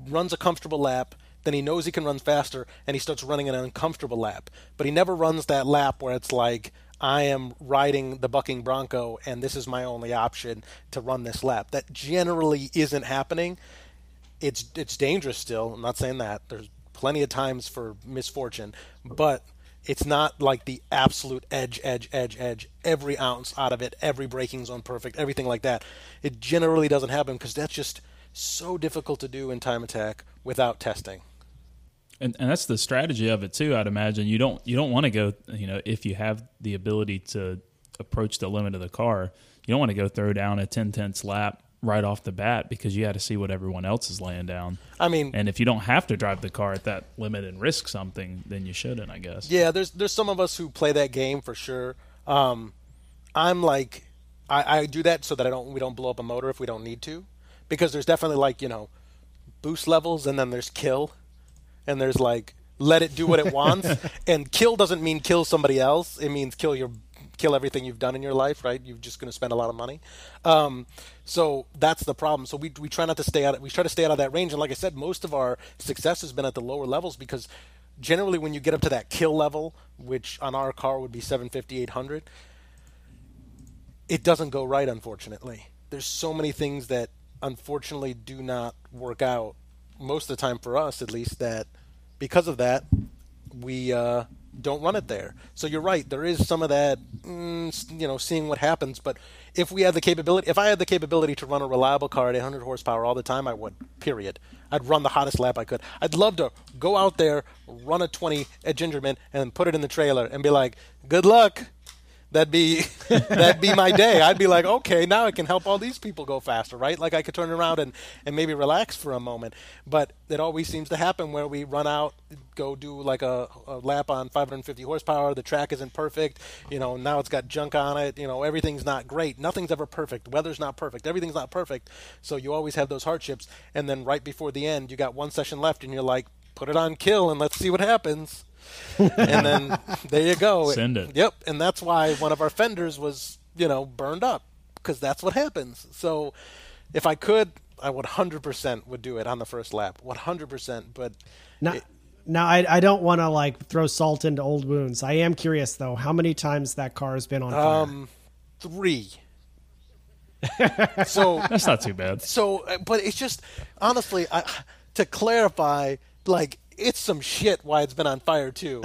runs a comfortable lap, then he knows he can run faster and he starts running an uncomfortable lap. But he never runs that lap where it's like, I am riding the bucking bronco and this is my only option to run this lap. That generally isn't happening. It's it's dangerous still. I'm not saying that. There's plenty of times for misfortune, but it's not like the absolute edge, edge, edge, edge, every ounce out of it, every braking zone perfect, everything like that. It generally doesn't happen because that's just so difficult to do in time attack without testing. And, and that's the strategy of it too. I'd imagine you don't you don't want to go. You know, if you have the ability to approach the limit of the car, you don't want to go throw down a ten tenths lap right off the bat because you got to see what everyone else is laying down. I mean, And if you don't have to drive the car at that limit and risk something, then you shouldn't. I guess. Yeah, there's there's some of us who play that game for sure. Um, I'm like, I, I do that so that I don't we don't blow up a motor if we don't need to, because there's definitely like you know, boost levels and then there's kill, and there's like let it do what it [laughs] wants. and kill doesn't mean kill somebody else. It means kill your kill everything you've done in your life, right? You're just going to spend a lot of money. Um, so that's the problem. So we, we try not to stay out. We try to stay out of that range. And like I said, most of our success has been at the lower levels because generally when you get up to that kill level, which on our car would be 750, 800, it doesn't go right. Unfortunately, there's so many things that unfortunately do not work out most of the time for us, at least. That because of that, we uh, don't run it there. So you're right. There is some of that, mm, you know, seeing what happens. But if we had the capability, if I had the capability to run a reliable car at 800 horsepower all the time, I would. Period. I'd run the hottest lap I could. I'd love to go out there, run a 20 at Gingerman, and put it in the trailer and be like, "Good luck." That'd be [laughs] that'd be my day. I'd be like, okay, now I can help all these people go faster, right? Like I could turn around and, and maybe relax for a moment. But it always seems to happen where we run out, go do like a, a lap on 550 horsepower. The track isn't perfect. You know, now it's got junk on it. You know, everything's not great. Nothing's ever perfect. Weather's not perfect. Everything's not perfect. So you always have those hardships. And then right before the end, you got one session left, and you're like, put it on kill and let's see what happens. And then there you go. Send it. Yep, and that's why one of our fenders was, you know, burned up because that's what happens. So, if I could, I would hundred percent would do it on the first lap, one hundred percent. But Now, it- now I, I don't want to like throw salt into old wounds. I am curious though, how many times that car has been on fire? um, three. so [laughs] That's not too bad. so, uh, but it's just honestly I, to clarify, like it's some shit why it's been on fire too.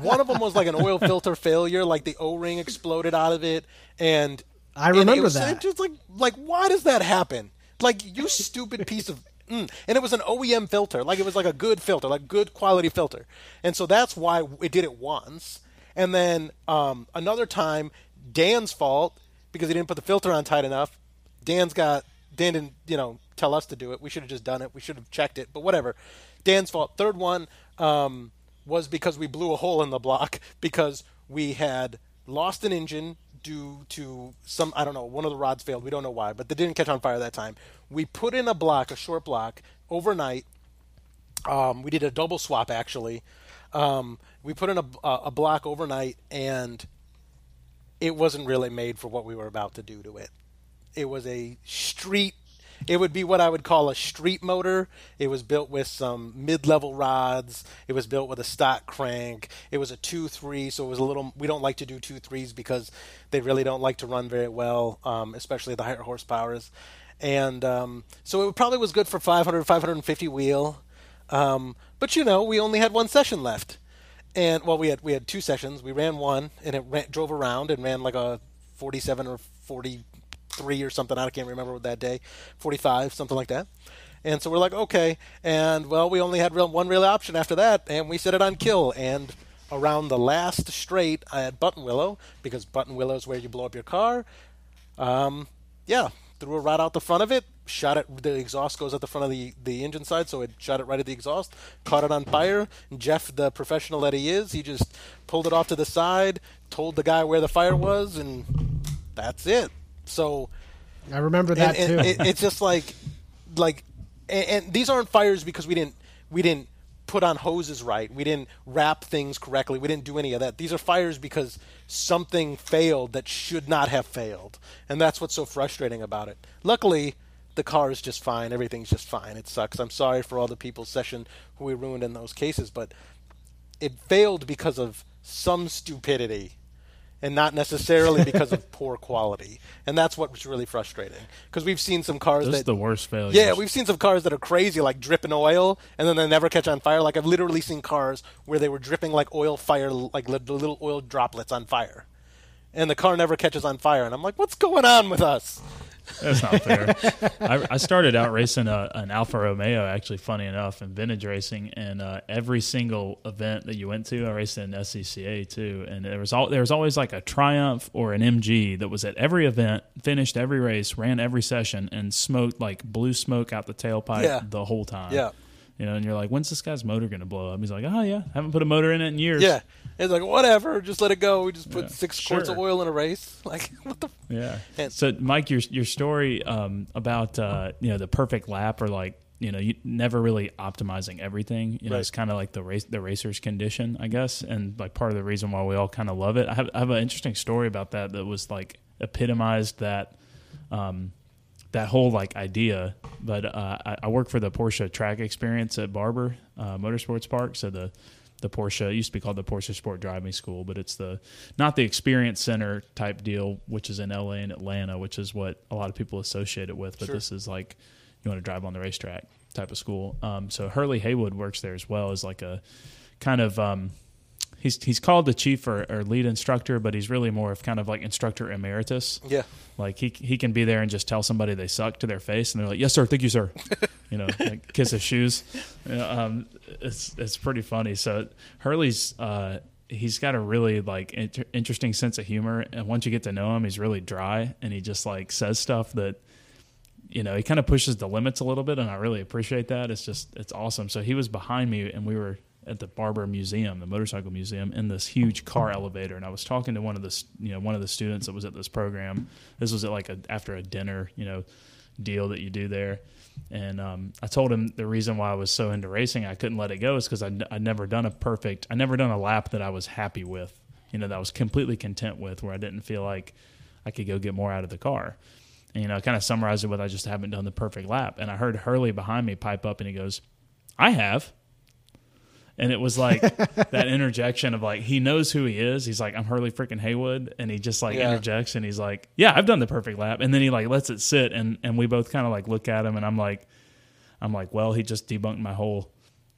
One of them was like an oil filter failure, like the O-ring exploded out of it, and I and it remember was- that. it Just like, like why does that happen? Like you stupid piece of. Mm. And it was an OEM filter, like it was like a good filter, like good quality filter, and so that's why it did it once. And then um, another time, Dan's fault because he didn't put the filter on tight enough. Dan's got Dan didn't you know tell us to do it. We should have just done it. We should have checked it. But whatever. Dan's fault. Third one um, was because we blew a hole in the block because we had lost an engine due to some I don't know one of the rods failed. We don't know why, but they didn't catch on fire that time. We put in a block, a short block, overnight. Um, we did a double swap actually. Um, we put in a, a block overnight, and it wasn't really made for what we were about to do to it. It was a street it would be what I would call a street motor. It was built with some mid-level rods. It was built with a stock crank. It was a two three, so it was a little. We don't like to do two threes because they really don't like to run very well, um, especially the higher horsepowers. And um, so it probably was good for 500, 550 wheel. Um, but you know, we only had one session left, and well, we had we had two sessions. We ran one, and it ran, drove around and ran like a 47 or 40 three or something. I can't remember what that day, 45, something like that. And so we're like, okay. And well, we only had real, one real option after that, and we set it on kill. And around the last straight at Buttonwillow, because Buttonwillow is where you blow up your car, um, yeah, threw a rod out the front of it, shot it. The exhaust goes at the front of the, the engine side, so it shot it right at the exhaust, caught it on fire. And Jeff, the professional that he is, he just pulled it off to the side, told the guy where the fire was, and that's it. So I remember that and, too. It, it's just like, like, and, and, these aren't fires because we didn't we didn't put on hoses right. We didn't wrap things correctly. We didn't do any of that. These are fires because something failed that should not have failed, and that's what's so frustrating about it. Luckily, the car is just fine. Everything's just fine. It sucks. I'm sorry for all the people's session who we ruined in those cases, but it failed because of some stupidity and not necessarily because of poor quality. And that's what's really frustrating because we've seen some cars Those that the worst failures. Yeah, we've seen some cars that are crazy, like dripping oil, and then they never catch on fire. Like I've literally seen cars where they were dripping like oil fire, like little oil droplets on fire, and the car never catches on fire. And I'm like, what's going on with us? That's not fair. [laughs] I, I, started out racing a, an Alfa Romeo, actually, funny enough, in vintage racing, and uh, every single event that you went to, I raced in SCCA too, and there was all there was always like a Triumph or an MG that was at every event, finished every race, ran every session, and smoked like blue smoke out the tailpipe yeah. the whole time. Yeah. You know, and you're like, when's this guy's motor going to blow up? He's like, oh yeah, I haven't put a motor in it in years. Yeah, it's like whatever, just let it go. We just put Yeah, six sure. quarts of oil in a race. [laughs] Like what the? Yeah. [laughs] So, Mike, your your story um, about uh, you know the perfect lap or like you know you never really optimizing everything. You know, Right. it's kind of like the race the racer's condition, I guess, and like part of the reason why we all kind of love it. I have, I have an interesting story about that that was like epitomized that. Um, that whole like idea, but uh, I, I work for the Porsche Track Experience at Barber uh, Motorsports Park. So the the Porsche it used to be called the Porsche Sport Driving School, but it's the not the Experience Center type deal, which is in LA and Atlanta, which is what a lot of people associate it with. But Sure. this is like you want to drive on the racetrack type of school. Um, so Hurley Haywood works there as well as like a kind of um, he's he's called the chief or, or lead instructor, but he's really more of kind of like instructor emeritus. Yeah, Like he he can be there and just tell somebody they suck to their face, and they're like, "Yes, sir, thank you, sir." [laughs] you know, like kiss his shoes. You know, um, it's it's pretty funny. So Hurley's uh, he's got a really like inter- interesting sense of humor, and once you get to know him, he's really dry, and he just like says stuff that you know he kind of pushes the limits a little bit, and I really appreciate that. It's just it's awesome. So he was behind me, and we were at the Barber Museum, the motorcycle museum, in this huge car elevator, and I was talking to one of the you know one of the students that was at this program. This was at like a after a dinner, you know, deal that you do there. And um, I told him the reason why I was so into racing, I couldn't let it go, is because I'd, I'd never done a perfect, I never done a lap that I was happy with, you know, that I was completely content with, where I didn't feel like I could go get more out of the car. And, you know, I kind of summarized it with I just haven't done the perfect lap. And I heard Hurley behind me pipe up and he goes, I have. And it was like that interjection of like he knows who he is. He's like, I'm Hurley freaking Haywood, and he just like Yeah. interjects and he's like, Yeah, I've done the perfect lap. And then he like lets it sit and and we both kind of like look at him and I'm like, I'm like, well, he just debunked my whole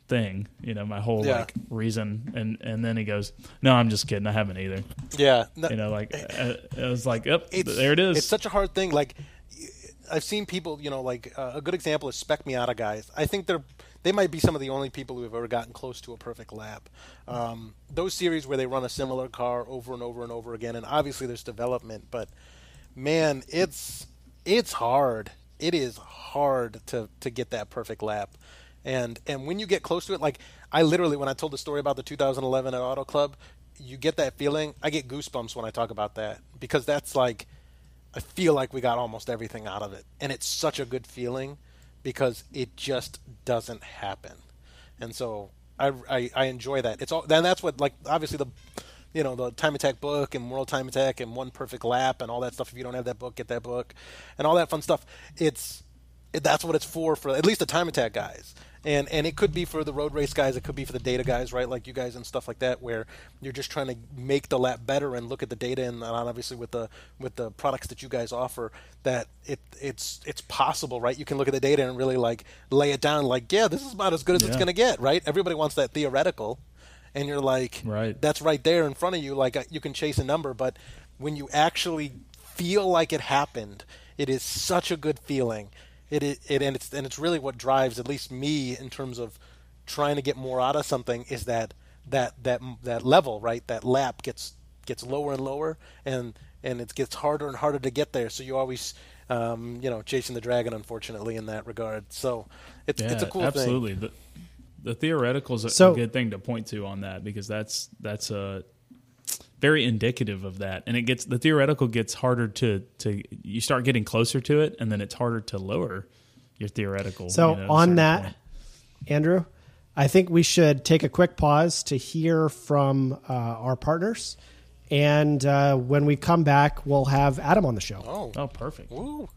thing, you know, my whole Yeah. like reason. And and then he goes, No, I'm just kidding. I haven't either. yeah. No, You know, like uh, I was like, Yep, it's, there it is. It's such a hard thing. Like I've seen people, you know, like uh, a good example is Spec Miata guys. I think they're they might be some of the only people who have ever gotten close to a perfect lap. Um, those series where they run a similar car over and over and over again, and obviously there's development, but man, it's it's hard. It is hard to to get that perfect lap, and and when you get close to it, like I literally when I told the story about the 2011 at Auto Club, you get that feeling. I get goosebumps when I talk about that because that's like I feel like we got almost everything out of it, and it's such a good feeling because it just doesn't happen, and so I, I, I enjoy that. It's all then that's what like obviously the you know the time attack book and world time attack and one perfect lap and all that stuff. If you don't have that book, get that book and all that fun stuff. It's it, that's what it's for for at least the time attack guys and and it could be for the road race guys it could be for the data guys right like you guys and stuff like that where you're just trying to make the lap better and look at the data and obviously with the with the products that you guys offer that it it's it's possible right? You can look at the data and really like lay it down like yeah this is about as good as yeah. it's going to get right? Everybody wants that theoretical and you're like right. that's right there in front of you like uh, you can chase a number but when you actually feel like it happened it is such a good feeling it, it, it and it's and it's really what drives at least me in terms of trying to get more out of something is that that that that level right? That lap gets gets lower and lower and and it gets harder and harder to get there. So you always um, you know chasing the dragon unfortunately in that regard. So it's yeah, it's a cool absolutely. thing the, the theoretical is a, so, a good thing to point to on that because that's that's a very indicative of that. And it gets the theoretical gets harder to to you start getting closer to it, and then it's harder to lower your theoretical. So you know, on that, point. Andrew, I think we should take a quick pause to hear from uh, our partners. And uh, when we come back, we'll have Adam on the show. Oh, oh perfect. Woo.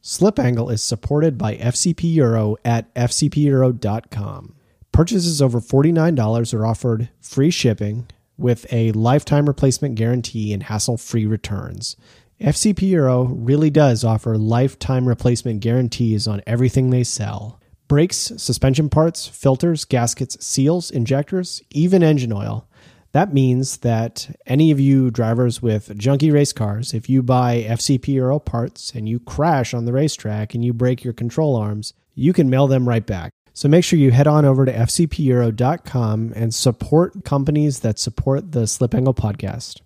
Slip Angle is supported by FCP Euro at fcpeuro.com. Purchases over $49 are offered free shipping with a lifetime replacement guarantee and hassle free returns. FCP Euro really does offer lifetime replacement guarantees on everything they sell brakes, suspension parts, filters, gaskets, seals, injectors, even engine oil. That means that any of you drivers with junky race cars, if you buy FCP Euro parts and you crash on the racetrack and you break your control arms, you can mail them right back. So make sure you head on over to fcpeuro.com and support companies that support the Slip Angle podcast.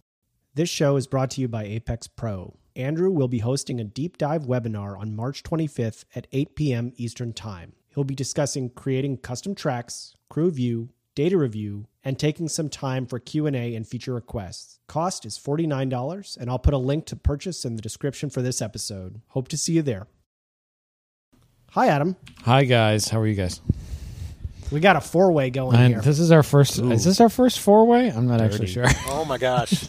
This show is brought to you by Apex Pro. Andrew will be hosting a deep dive webinar on March 25th at 8 p.m. Eastern Time. He'll be discussing creating custom tracks, crew view, data review, and taking some time for Q&A and feature requests. Cost is $49, and I'll put a link to purchase in the description for this episode. Hope to see you there. Hi, Adam. Hi, guys. How are you guys? We got a four way going and here. This is our first. Ooh. Is this our first four way? I'm not Dirty. actually sure. Oh my gosh!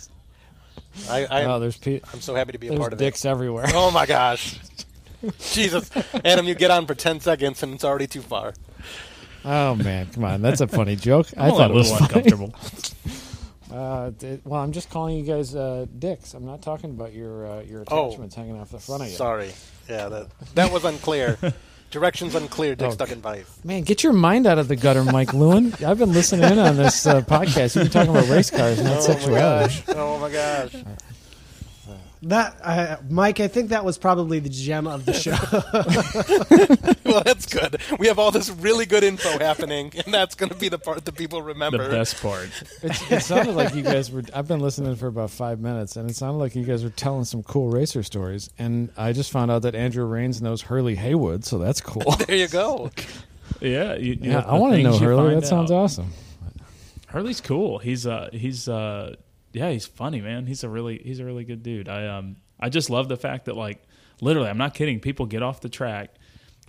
I, I oh, there's pe- I'm so happy to be a part of it. dicks it. everywhere. Oh my gosh! Jesus, Adam, you get on for ten seconds and it's already too far. Oh man, come on! That's a funny joke. [laughs] I thought it was uncomfortable. [laughs] Uh, well, I'm just calling you guys uh, dicks. I'm not talking about your uh, your oh. attachments oh, hanging off the front of you. Sorry. Yeah, that that was unclear. [laughs] Directions unclear. Dick oh. stuck in pipe. Man, get your mind out of the gutter, Mike Lewin. [laughs] I've been listening in on this uh, podcast. You've been talking about race cars, not [laughs] oh sexuality. My oh my gosh. That uh, Mike, I think that was probably the gem of the show. [laughs] well, that's good. We have all this really good info happening, and that's going to be the part that people remember. The best part. It, it sounded like you guys were. I've been listening for about five minutes, and it sounded like you guys were telling some cool racer stories. And I just found out that Andrew Rains knows Hurley Haywood, so that's cool. [laughs] there you go. yeah, you, you yeah. I want to know Hurley. That sounds awesome. Hurley's cool. He's uh he's uh yeah, he's funny, man. He's a really he's a really good dude. I um I just love the fact that like literally, I'm not kidding. People get off the track.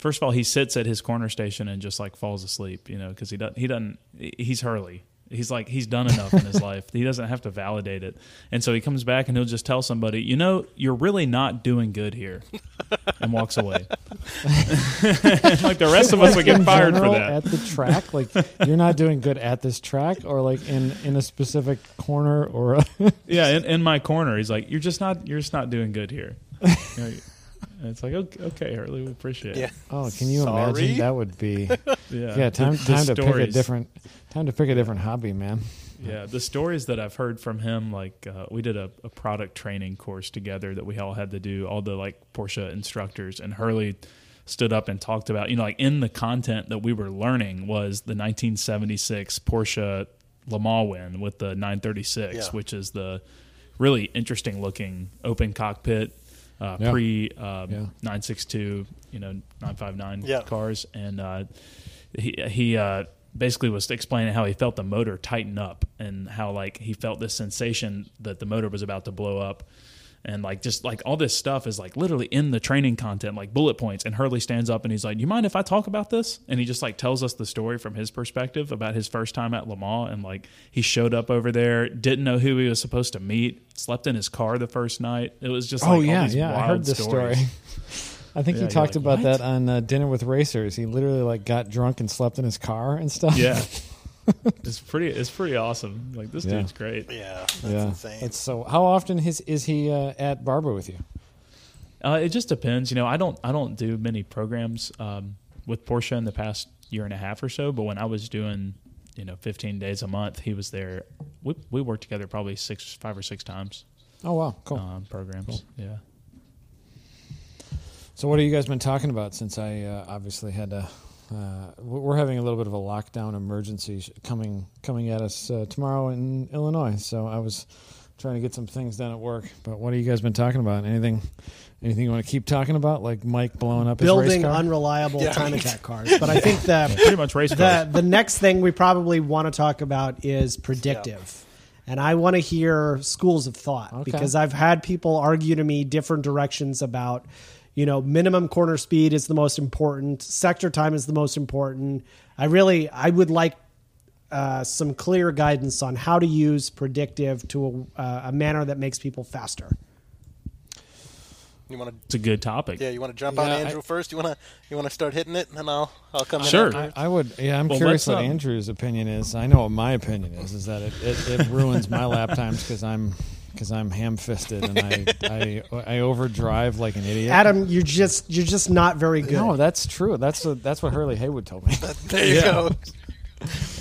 First of all, he sits at his corner station and just like falls asleep, you know, because he doesn't he doesn't he's Hurley. He's like he's done enough in his [laughs] life. He doesn't have to validate it. And so he comes back and he'll just tell somebody, "You know, you're really not doing good here." and walks away. [laughs] like the rest of us would get fired general, for that. At the track, like you're not doing good at this track or like in in a specific corner or [laughs] Yeah, in, in my corner. He's like, "You're just not you're just not doing good here." You know, it's like okay, okay, Hurley, we appreciate it. Yeah. Oh, can you Sorry? imagine? That would be [laughs] yeah. Yeah, time the, time to pick a different time to pick a different hobby, man. Yeah, the stories that I've heard from him, like uh, we did a, a product training course together that we all had to do, all the like Porsche instructors, and Hurley stood up and talked about, you know, like in the content that we were learning was the 1976 Porsche Le Mans win with the 936, Yeah. which is the really interesting looking open cockpit uh, Yeah. pre um, Yeah. 962, you know, 959 Yeah. cars, and uh, he he uh, basically was explaining how he felt the motor tighten up and how like he felt this sensation that the motor was about to blow up. And like just like all this stuff is like literally in the training content, like bullet points. And Hurley stands up and he's like, "You mind if I talk about this?" And he just like tells us the story from his perspective about his first time at Le Mans and like he showed up over there, didn't know who he was supposed to meet, slept in his car the first night. It was just like oh yeah, yeah. I heard this stories. story. [laughs] [laughs] I think Yeah, he talked like, about "What?" that on uh, Dinner with Racers. He literally like got drunk and slept in his car and stuff. Yeah, [laughs] [laughs] it's pretty. It's pretty awesome. Like this Yeah. dude's great. Yeah, that's yeah. insane. That's so. How often is is he uh, at Barber with you? Uh, it just depends. You know, I don't I don't do many programs um, with Porsche in the past year and a half or so. But when I was doing, you know, 15 days a month, he was there. We we worked together probably six, five or six times Oh wow, cool. on programs. Yeah. So, what have you guys been talking about since I uh, obviously had to? Uh, we're having a little bit of a lockdown emergency coming coming at us uh, tomorrow in Illinois. So I was trying to get some things done at work. But what have you guys been talking about? Anything? Anything you want to keep talking about? Like Mike blowing up his Building car? unreliable Yeah. time attack [laughs] cars. But I think that Pretty much race the cars. the next thing we probably want to talk about is predictive. And I want to hear schools of thought Okay. because I've had people argue to me different directions about, you know, minimum corner speed is the most important, sector time is the most important. I really I would like uh, some clear guidance on how to use predictive to a, uh, a manner that makes people faster. you want to? It's a good topic. Yeah, you want to jump on Yeah, Andrew first? You want to? You want to start hitting it, and then I'll I'll come Sure. in. I, after? I would. Yeah, I'm Well, curious what um, Andrew's opinion is. I know what my opinion is. Is that it it, it ruins my lap times because I'm because I'm ham fisted and I, I I overdrive like an idiot. Adam, you're just you're just not very good. No, that's true. That's what that's what Hurley Haywood told me. [laughs] There you Yeah. go.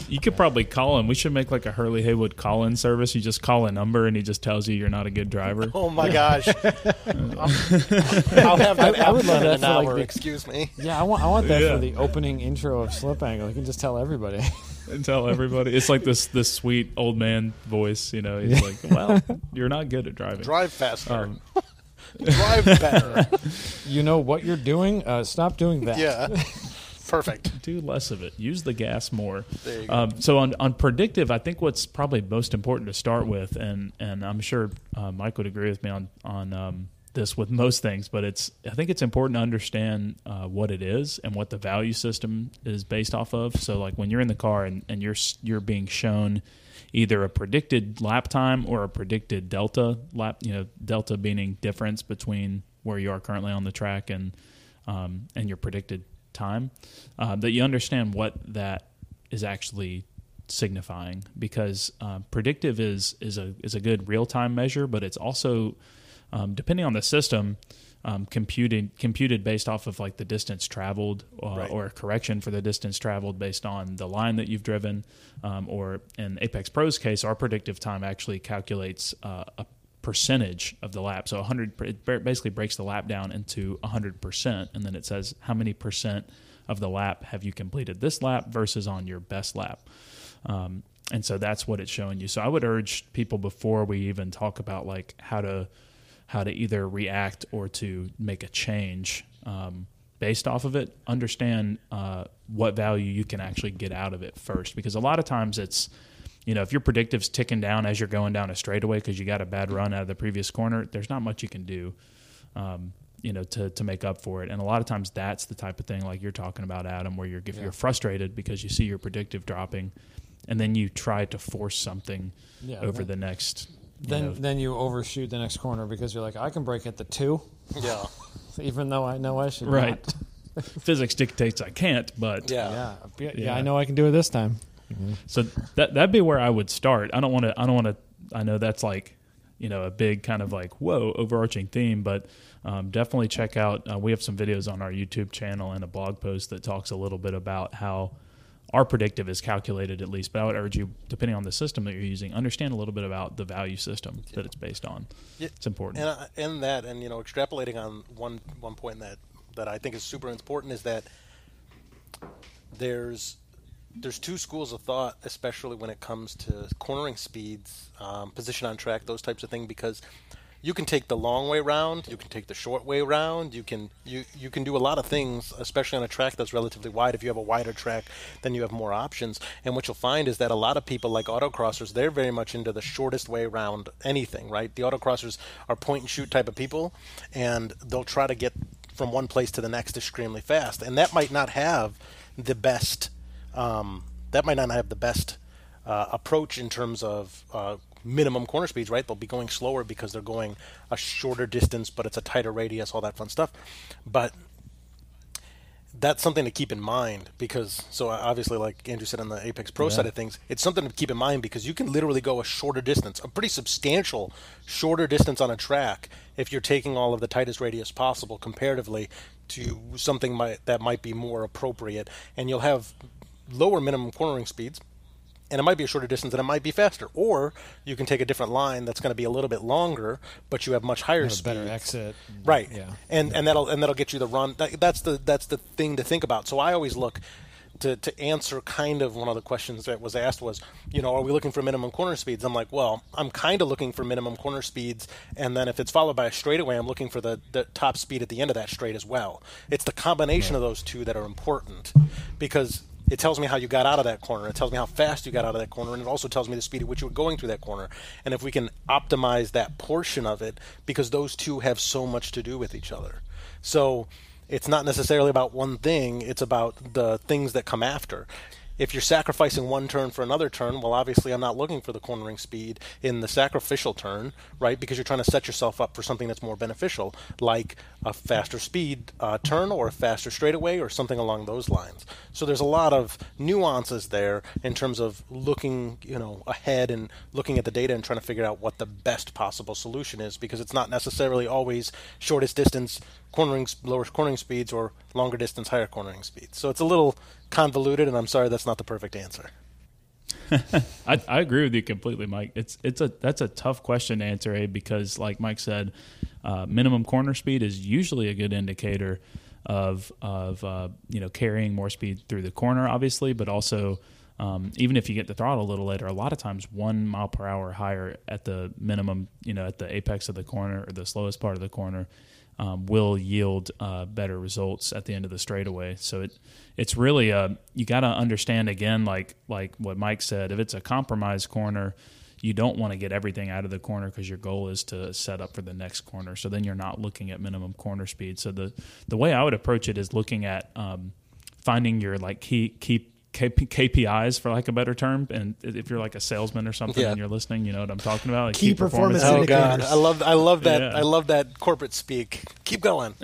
You could probably call him. We should make like a Hurley Haywood call-in service. You just call a number and he just tells you you're not a good driver. Oh my gosh! [laughs] I'll, I'll have that I would love in that an for, like, the- Excuse me. yeah, I want I want that Yeah. for the opening intro of Slip Angle. You can just tell everybody. [laughs] and tell everybody. It's like this this sweet old man voice. You know, he's like, "Well, [laughs] you're not good at driving." Drive faster. Um, [laughs] Drive better. you know what you're doing. Uh, stop doing that. yeah. Perfect. [laughs] do less of it. Use the gas more. There you go. Um, so on on predictive, I think what's probably most important to start with, and and I'm sure uh, Mike would agree with me on on um, this with most things, but it's I think it's important to understand uh, what it is and what the value system is based off of. So like when you're in the car and, and you're you're being shown either a predicted lap time or a predicted delta lap, you know, delta meaning difference between where you are currently on the track and um, and your predicted time, uh, that you understand what that is actually signifying because uh, predictive is is a is a good real time measure, but it's also um, depending on the system. Um, computed computed based off of like the distance traveled uh, Right. or a correction for the distance traveled based on the line that you've driven um, or in apex pro's case our predictive time actually calculates uh, a percentage of the lap so 100 it basically breaks the lap down into 100% and then it says how many percent of the lap have you completed this lap versus on your best lap um, and so that's what it's showing you so i would urge people before we even talk about like how to how to either react or to make a change um, based off of it. Understand uh, what value you can actually get out of it first because a lot of times it's you know if your predictive's ticking down as you're going down a straightaway because you got a bad run out of the previous corner there's not much you can do um, you know to, to make up for it. And a lot of times that's the type of thing like you're talking about adam where you're if Yeah. you're frustrated because you see your predictive dropping and then you try to force something Yeah, over then- the next Then know, then you overshoot the next corner because you're like I can brake at the two, Yeah. [laughs] even though I know I should. right not. [laughs] physics dictates i can't but Yeah. Yeah. yeah. Yeah. I know I can do it this time. So that that'd be where I would start. I don't want to. I don't want to. I know that's like, you know, a big kind of like whoa overarching theme, but um, definitely check out. Uh, we have some videos on our YouTube channel and a blog post that talks a little bit about how our predictive is calculated at least, but I would urge you, depending on the system that you're using, understand a little bit about the value system that it's based on. Yeah. It's important. And, uh, and that, and you know, extrapolating on one one point that that I think is super important is that there's there's two schools of thought, especially when it comes to cornering speeds, um, position on track, those types of things, because you can take the long way round, you can take the short way round, you can you you can do a lot of things, especially on a track that's relatively wide. If you have a wider track, then you have more options. And what you'll find is that a lot of people like autocrossers, they're very much into the shortest way around anything, right? The autocrossers are point and shoot type of people, and they'll try to get from one place to the next extremely fast, and that might not have the best. Um, that might not have the best uh, approach in terms of uh, minimum corner speeds, right? They'll be going slower because they're going a shorter distance, but it's a tighter radius, all that fun stuff. But that's something to keep in mind because, so obviously, like Andrew said on the Apex Pro Yeah. side of things, it's something to keep in mind because you can literally go a shorter distance, a pretty substantial shorter distance on a track if you're taking all of the tightest radius possible comparatively to something might, that might be more appropriate. And you'll have lower minimum cornering speeds, and it might be a shorter distance and it might be faster. Or you can take a different line that's going to be a little bit longer, but you have much higher Have speed. better exit. Right. Yeah. And and that'll and that'll get you the run. That, that's the that's the thing to think about. So I always look to to answer kind of one of the questions that was asked was, you know, are we looking for minimum corner speeds? I'm like, well, I'm kind of looking for minimum corner speeds, and then if it's followed by a straightaway, I'm looking for the the top speed at the end of that straight as well. It's the combination of those two that are important because it tells me how you got out of that corner. It tells me how fast you got out of that corner, and it also tells me the speed at which you were going through that corner. And if we can optimize that portion of it, because those two have so much to do with each other. So it's not necessarily about one thing, it's about the things that come after. If you're sacrificing one turn for another turn, well, obviously I'm not looking for the cornering speed in the sacrificial turn, right? Because you're trying to set yourself up for something that's more beneficial, like a faster speed uh, turn or a faster straightaway or something along those lines. So there's a lot of nuances there in terms of looking, you know, ahead and looking at the data and trying to figure out what the best possible solution is because it's not necessarily always shortest distance cornering lower cornering speeds or longer distance higher cornering speeds. So it's a little convoluted and I'm sorry that's not the perfect answer. [laughs] I, I agree with you completely, Mike. It's it's a that's a tough question to answer, Abe, because like Mike said, uh, minimum corner speed is usually a good indicator of of uh, you know carrying more speed through the corner, obviously, but also um, even if you get the throttle a little later, a lot of times one mile per hour higher at the minimum, you know, at the apex of the corner or the slowest part of the corner. Um, will yield uh, better results at the end of the straightaway. So it it's really uh, you got to understand again, like like what Mike said. If it's a compromised corner, you don't want to get everything out of the corner because your goal is to set up for the next corner. So then you're not looking at minimum corner speed. So the the way I would approach it is looking at um, finding your like key key KPIs for like a better term. And if you're like a salesman or something Yeah. and you're listening, you know what I'm talking about. Like Key performance Oh indicators. god, I love I love that Yeah. I love that corporate speak. Keep going. [laughs]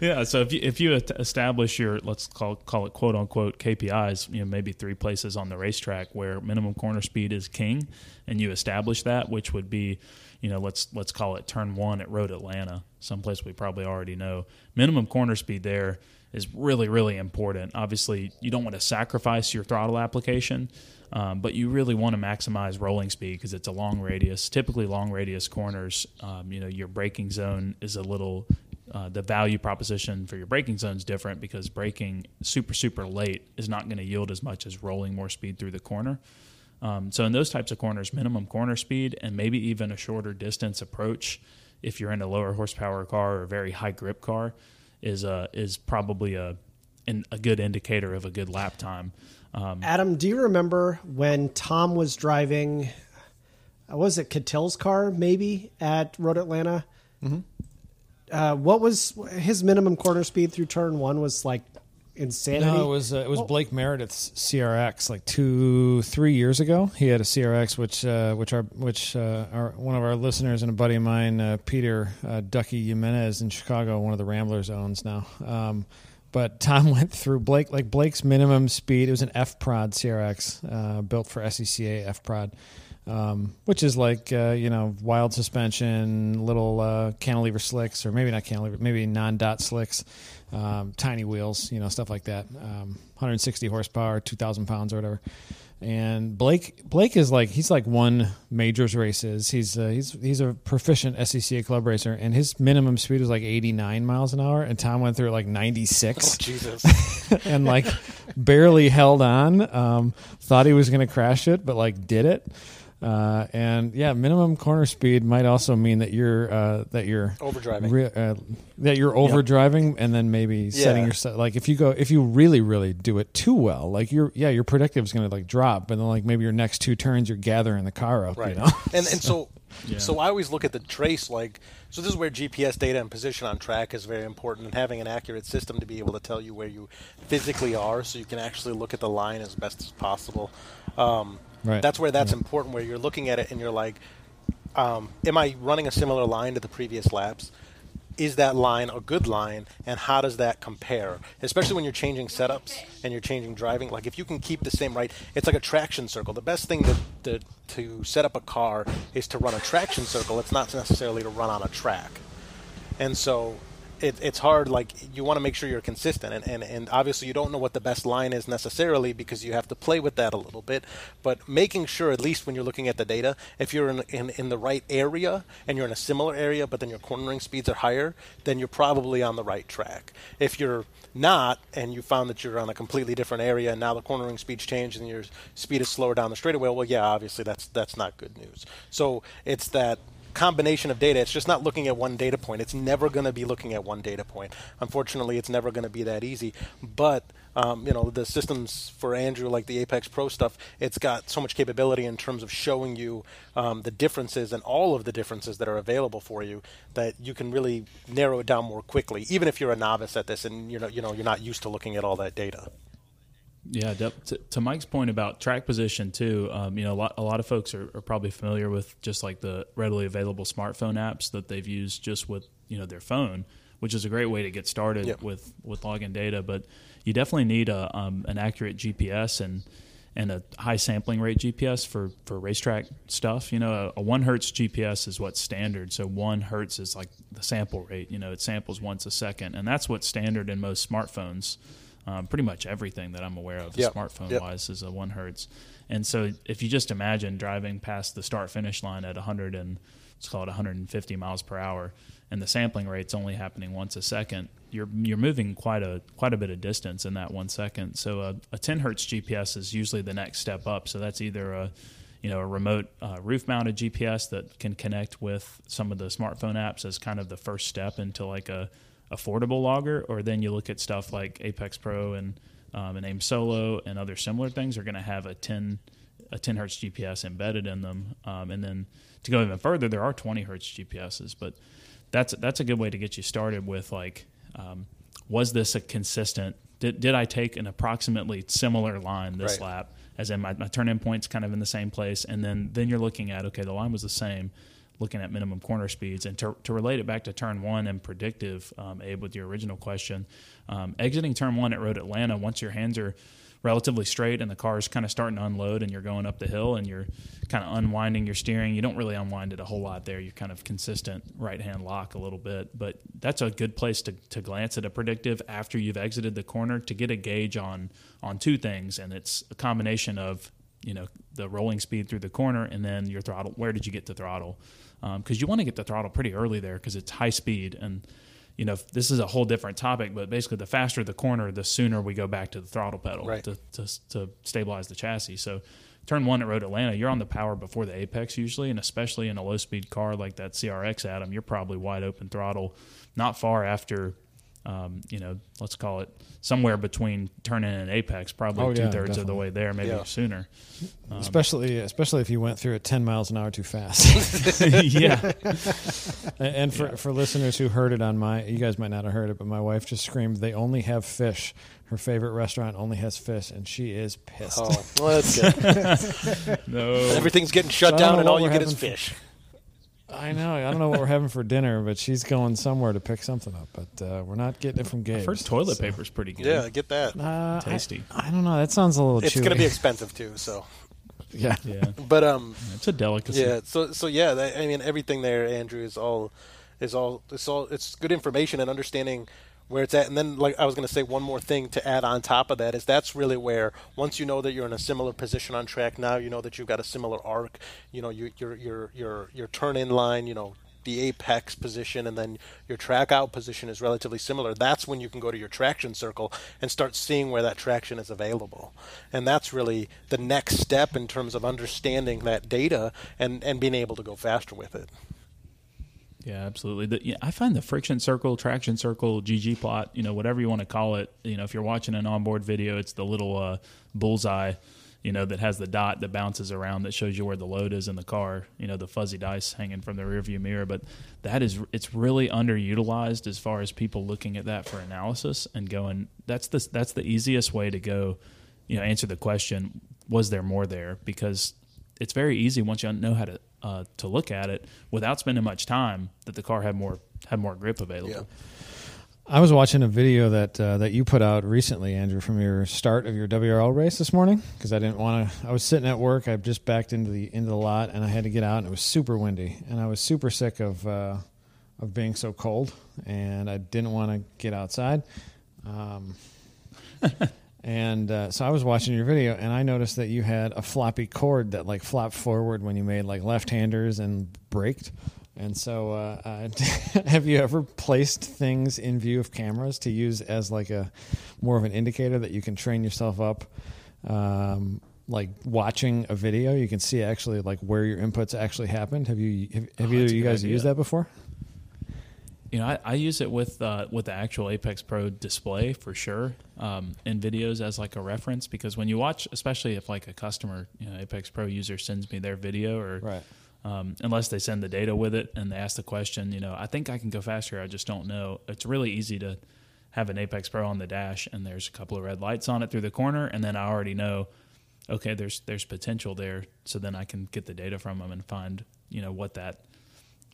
yeah. So if you if you establish your let's call call it quote unquote KPIs, you know maybe three places on the racetrack where minimum corner speed is king, and you establish that, which would be, you know, let's let's call it turn one at Road Atlanta, someplace we probably already know. Minimum corner speed there is really really important. Obviously, you don't want to sacrifice your throttle application. Um, but you really want to maximize rolling speed because it's a long radius. Typically, long radius corners, um, you know, your braking zone is a little uh, the value proposition for your braking zone is different because braking super super late is not going to yield as much as rolling more speed through the corner. Um, so in those types of corners, minimum corner speed and maybe even a shorter distance approach, if you're in a lower horsepower car or a very high grip car, is a is probably a in, a good indicator of a good lap time. Um, Adam, do you remember when Tom was driving? uh, Was it Cattell's car maybe at Road Atlanta? Mm-hmm. Uh, what was his minimum corner speed through turn one? Was like insanity. No, it was uh, it was Blake Meredith's CRX like two three years ago. He had a CRX, which uh, which our which uh, our one of our listeners and a buddy of mine, uh, Peter uh, Ducky Jimenez in Chicago, one of the Ramblers owns now. Um, but Tom [laughs] went through Blake like Blake's minimum speed. It was an F Prod CRX uh, built for SCCA F Prod. um, which is like uh, you know wild suspension, little uh, cantilever slicks, or maybe not cantilever, maybe non-dot slicks, um, tiny wheels, you know stuff like that. Um, 160 horsepower, 2,000 pounds or whatever. And Blake Blake is like he's like won majors races. He's uh, he's he's a proficient SCCA club racer, and his minimum speed was like 89 miles an hour, and Tom went through like 96 Oh, Jesus. [laughs] and like barely held on. Um, thought he was going to crash it, but like did it. Uh, and yeah, minimum corner speed might also mean that you're uh, that you're Overdriving. re- uh, that you're overdriving, and then maybe setting Yeah. yourself like if you go if you really really do it too well, like you're yeah your predictive is going to like drop, but then like maybe your next two turns you're gathering the car up, Right. you know. and and so [laughs] Yeah. so I always look at the trace like so this is where GPS data and position on track is very important and having an accurate system to be able to tell you where you physically are so you can actually look at the line as best as possible. Um, Right. That's where that's Yeah. important where you're looking at it and you're like um, am I running a similar line to the previous laps? Is that line a good line, and how does that compare? Especially when you're changing setups and you're changing driving. Like if you can keep the same right, it's like a traction circle. The best thing to, to, to set up a car is to run a traction circle. It's not necessarily to run on a track. And so it, it's hard, like, you want to make sure you're consistent. And, and, and obviously, you don't know what the best line is necessarily because you have to play with that a little bit. But making sure, at least when you're looking at the data, if you're in, in, in the right area and you're in a similar area, but then your cornering speeds are higher, then you're probably on the right track. If you're not, and you found that you're on a completely different area, and now the cornering speeds change and your speed is slower down the straightaway, well, yeah, obviously that's that's not good news. So it's that combination of data. It's just not looking at one data point. It's never going to be looking at one data point. Unfortunately, it's never going to be that easy. But um, you know, the systems for Andrew, like the Apex Pro stuff, it's got so much capability in terms of showing you um, the differences and all of the differences that are available for you that you can really narrow it down more quickly, even if you're a novice at this and you're not, you know, you're not used to looking at all that data. Yeah, to, to Mike's point about track position too, um, you know, a lot, a lot of folks are, are probably familiar with just like the readily available smartphone apps that they've used just with you know their phone, which is a great way to get started with with login data. But you definitely need a um, an accurate GPS and and a high sampling rate GPS for for racetrack stuff. You know, a, a one hertz GPS is what's standard. So one hertz is like the sample rate. You know, it samples once a second, and that's what's standard in most smartphones. Um, pretty much everything that I'm aware of, Yep. smartphone Yep. wise, is a one hertz. And so, if you just imagine driving past the start finish line at 100 and let's call it 150 miles per hour, and the sampling rate's only happening once a second, you're you're moving quite a quite a bit of distance in that one second. So a, a 10 hertz GPS is usually the next step up. So that's either a you know a remote uh, roof mounted GPS that can connect with some of the smartphone apps as kind of the first step into like a affordable logger, or then you look at stuff like Apex Pro and um, and AIM Solo and other similar things are going to have a 10 a 10 hertz GPS embedded in them. Um, and then to go even further, there are 20 hertz GPSs, but that's that's a good way to get you started with like, um, was this a consistent? Did, did I take an approximately similar line this Right. lap? As in my, my turn in points kind of in the same place, and then then you're looking at okay, the line was the same looking at minimum corner speeds. And to, to relate it back to turn one and predictive, um, Abe, with your original question, um, exiting turn one at Road Atlanta, once your hands are relatively straight and the car is kind of starting to unload and you're going up the hill and you're kind of unwinding your steering, you don't really unwind it a whole lot there. You're kind of consistent right hand lock a little bit. But that's a good place to, to glance at a predictive after you've exited the corner to get a gauge on on two things. And it's a combination of you know the rolling speed through the corner and then your throttle where did you get to throttle Um, because you want to get the throttle pretty early there because it's high speed and you know this is a whole different topic but basically the faster the corner the sooner we go back to the throttle pedal Right. to, to, to stabilize the chassis so turn one at road atlanta you're on the power before the apex usually and especially in a low speed car like that crx adam you're probably wide open throttle not far after um, you know, let's call it somewhere between turn in and apex, probably Oh, yeah, two thirds of the way there, maybe Yeah. sooner. especially especially if you went through it 10 miles an hour too fast. [laughs] yeah, And- And for, for listeners who heard it on my, you guys might not have heard it, but my wife just screamed, "They only have fish." Her favorite restaurant only has fish, and she is pissed. Oh, well, that's good. [laughs] no, Everything's getting shut I don't down, and all you get is having for- fish. I know. I don't know what we're having for dinner, but she's going somewhere to pick something up. But uh, we're not getting it from Gabe. I've heard toilet paper's pretty good. Yeah, get that. Uh, Tasty. I, I don't know. That sounds a little It's going to be expensive too. So [laughs] Yeah. Yeah, But um, it's a delicacy. yeah. So so yeah. That, I mean, everything there, Andrew, is all is all it's all it's good information and understanding where it's at. And then, like I was going to say, one more thing to add on top of that is that's really where once you know that you're in a similar position on track, now you know that you've got a similar arc. You know, your your your your your turn in line. You know. The apex position and then your track out position is relatively similar. That's when you can go to your traction circle and start seeing where that traction is available. And that's really the next step in terms of understanding that data and, and being able to go faster with it. Yeah, absolutely. The, I find the friction circle, traction circle, GG plot, you know, whatever you want to call it. You know, if you're watching an onboard video, it's the little uh, bullseye, you know, that has the dot that bounces around that shows you where the load is in the car. You know, the fuzzy dice hanging from the rearview mirror. But that is, it's really underutilized as far as people looking at that for analysis and going. That's the that's the easiest way to go. You know, answer the question: Was there more there? Because it's very easy once you know how to uh, to look at it without spending much time that the car had more had more grip available. Yeah. I was watching a video that uh, that you put out recently, Andrew, from your start of your WRL race this morning because I didn't want to. I was sitting at work. I just backed into the into the lot and I had to get out, and it was super windy, and I was super sick of uh, of being so cold, and I didn't want to get outside. Um, [laughs] and uh, so I was watching your video, and I noticed that you had a floppy cord that like flopped forward when you made like left-handers and braked. And so, uh, uh, [laughs] have you ever placed things in view of cameras to use as like a more of an indicator that you can train yourself up? Um, like watching a video, you can see actually like where your inputs actually happened. Have you have, have Oh, either that's of a you guys idea. used that before? You know, I, I use it with uh, with the actual Apex Pro display for sure um, in videos as like a reference because when you watch, especially if like a customer, you know, Apex Pro user sends me their video or Right. um, unless they send the data with it and they ask the question, you know, I think I can go faster. I just don't know. It's really easy to have an Apex Pro on the dash and there's a couple of red lights on it through the corner, and then I already know, okay, there's there's potential there. So then I can get the data from them and find, you know, what that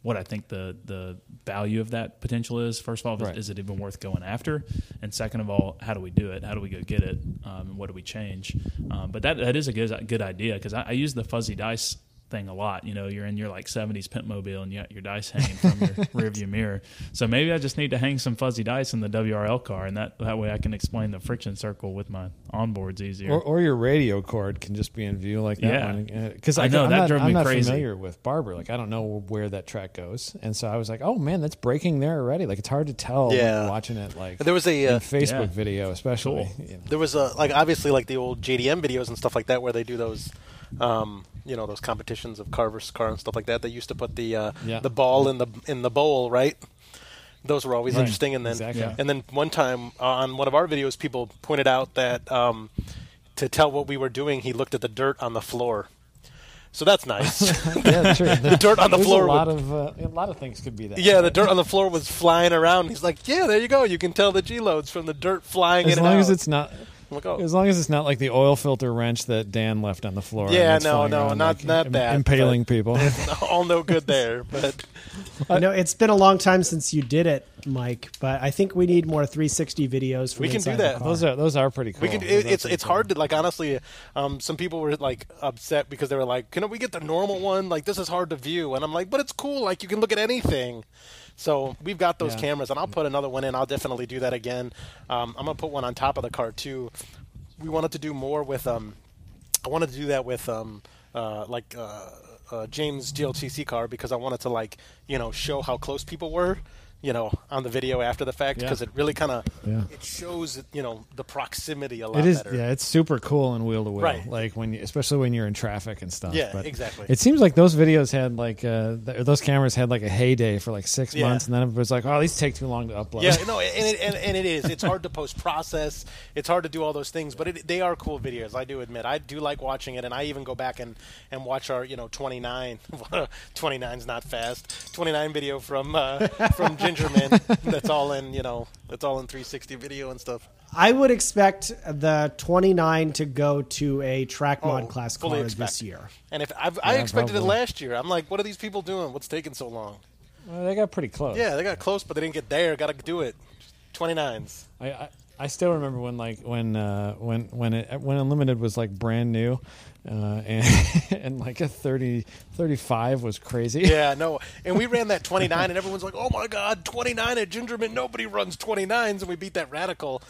what I think the the value of that potential is. First of all, is- is it even worth going after? And second of all, how do we do it? How do we go get it? Um, and what do we change? Um, but that that is a good good idea because I, I use the fuzzy dice thing a lot. You know, you're in your like 70s Pitmobile and you got your dice hanging from your [laughs] rearview mirror. So maybe I just need to hang some fuzzy dice in the WRL car, and that that way I can explain the friction circle with my onboards easier. Or, or your radio cord can just be in view like that Yeah. one. Because I I, know, I'm that not, drove I'm me not crazy. familiar with Barber. Like I don't know where that track goes, and so I was like, oh man, that's braking there already. Like it's hard to tell Yeah. you're watching it. Like There was a uh, Facebook Yeah. video, especially. Cool. you know. there was a like obviously like the old JDM videos and stuff like that where they do those um, you know those competitions of car versus car and stuff like that. They used to put the uh, Yeah. the ball in the in the bowl, right? Those were always Right. interesting. And then Exactly. Yeah. and then one time on one of our videos, people pointed out that um, to tell what we were doing, he looked at the dirt on the floor. So that's nice. [laughs] yeah, sure. [laughs] the dirt on the There's floor A lot would- of uh, a lot of things could be that. yeah, the dirt on the floor was flying around. He's like, "Yeah, there you go. You can tell the G loads from the dirt flying As in long as out." it's not. I'm like, oh. As long as it's not like the oil filter wrench that Dan left on the floor. Yeah, no, no, around, not- like, not im- that, Impaling people. [laughs] all no good there. But [laughs] You know, it's been a long time since you did it, Mike, but I think we need more 360 videos from We can do that. those are those are pretty cool. we can. It, it's it's cool. hard to like honestly. Um, some people were like upset because they were like, "Can we get the normal one? Like this is hard to view." And I'm like, "But it's cool. Like you can look at anything." So we've got those Yeah. cameras, and I'll put another one in. I'll definitely do that again. Um, I'm gonna put one on top of the car too. We wanted to do more with. Um, I wanted to do that with um, uh, like uh, uh, James GLTC car because I wanted to like you know show how close people were. You know, on the video after the fact, Yeah. because it really kind of Yeah. it shows you know the proximity a lot It is, better. yeah. It's super cool in wheel to wheel, Right. like when, you, especially when you're in traffic and stuff. Yeah, but exactly. It seems like those videos had like uh, th- those cameras had like a heyday for like six Yeah. months, and then it was like, oh, these take too long to upload. Yeah, no, [laughs] and it, and, and it is. It's hard to post process. It's hard to do all those things, but it, they are cool videos. I do admit, I do like watching it, and I even go back and, and watch our you know 29. [laughs] 29's not fast. 29 video from uh, from [laughs] Gingerman. [laughs] That's all in you know. That's all in 360 video and stuff. I would expect the 29 to go to a track mod Oh, class fully car expect. this year. And if I've, I Yeah, expected it last year, I'm like, what are these people doing? What's taking so long? Well, they got pretty close. Yeah, they got close, but they didn't get there. Got to do it. 29s. I, I, I still remember when like when uh, when when it when Unlimited was like brand new, uh, [laughs] and and like a 30, 35 was crazy. Yeah, [laughs] no. And we ran that 29, and everyone's like, oh my God, 29 at Gingerman. Nobody runs 29s. And we beat that Radical.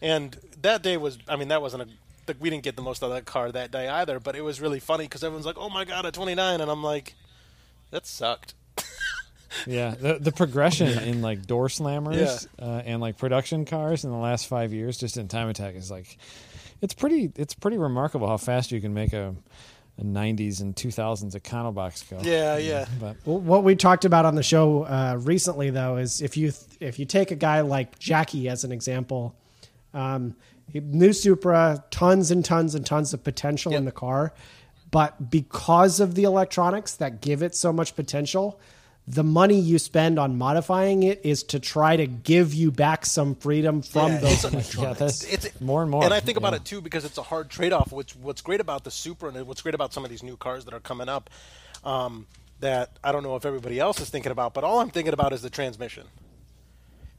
And that day was, I mean, that wasn't a, like, we didn't get the most out of that car that day either, but it was really funny because everyone's like, oh my God, a 29. And I'm like, that sucked. Yeah, the the progression in like door slammers uh, and like production cars in the last five years, just in time attack, is like it's pretty it's pretty remarkable how fast you can make a, a '90s and 2000s Econobox go. Yeah, yeah. But Well, what we talked about on the show uh, recently, though, is if you if you take a guy like Jackie as an example, um, new Supra, tons and tons and tons of potential in the car, but because of the electronics that give it so much potential, the money you spend on modifying it is to try to give you back some freedom from Yeah, those it's- yeah, that's It's more and more. And I think about yeah. it too because it's a hard trade-off. Which what's great about the Supra and what's great about some of these new cars that are coming up, um, that I don't know if everybody else is thinking about, but all I'm thinking about is the transmission.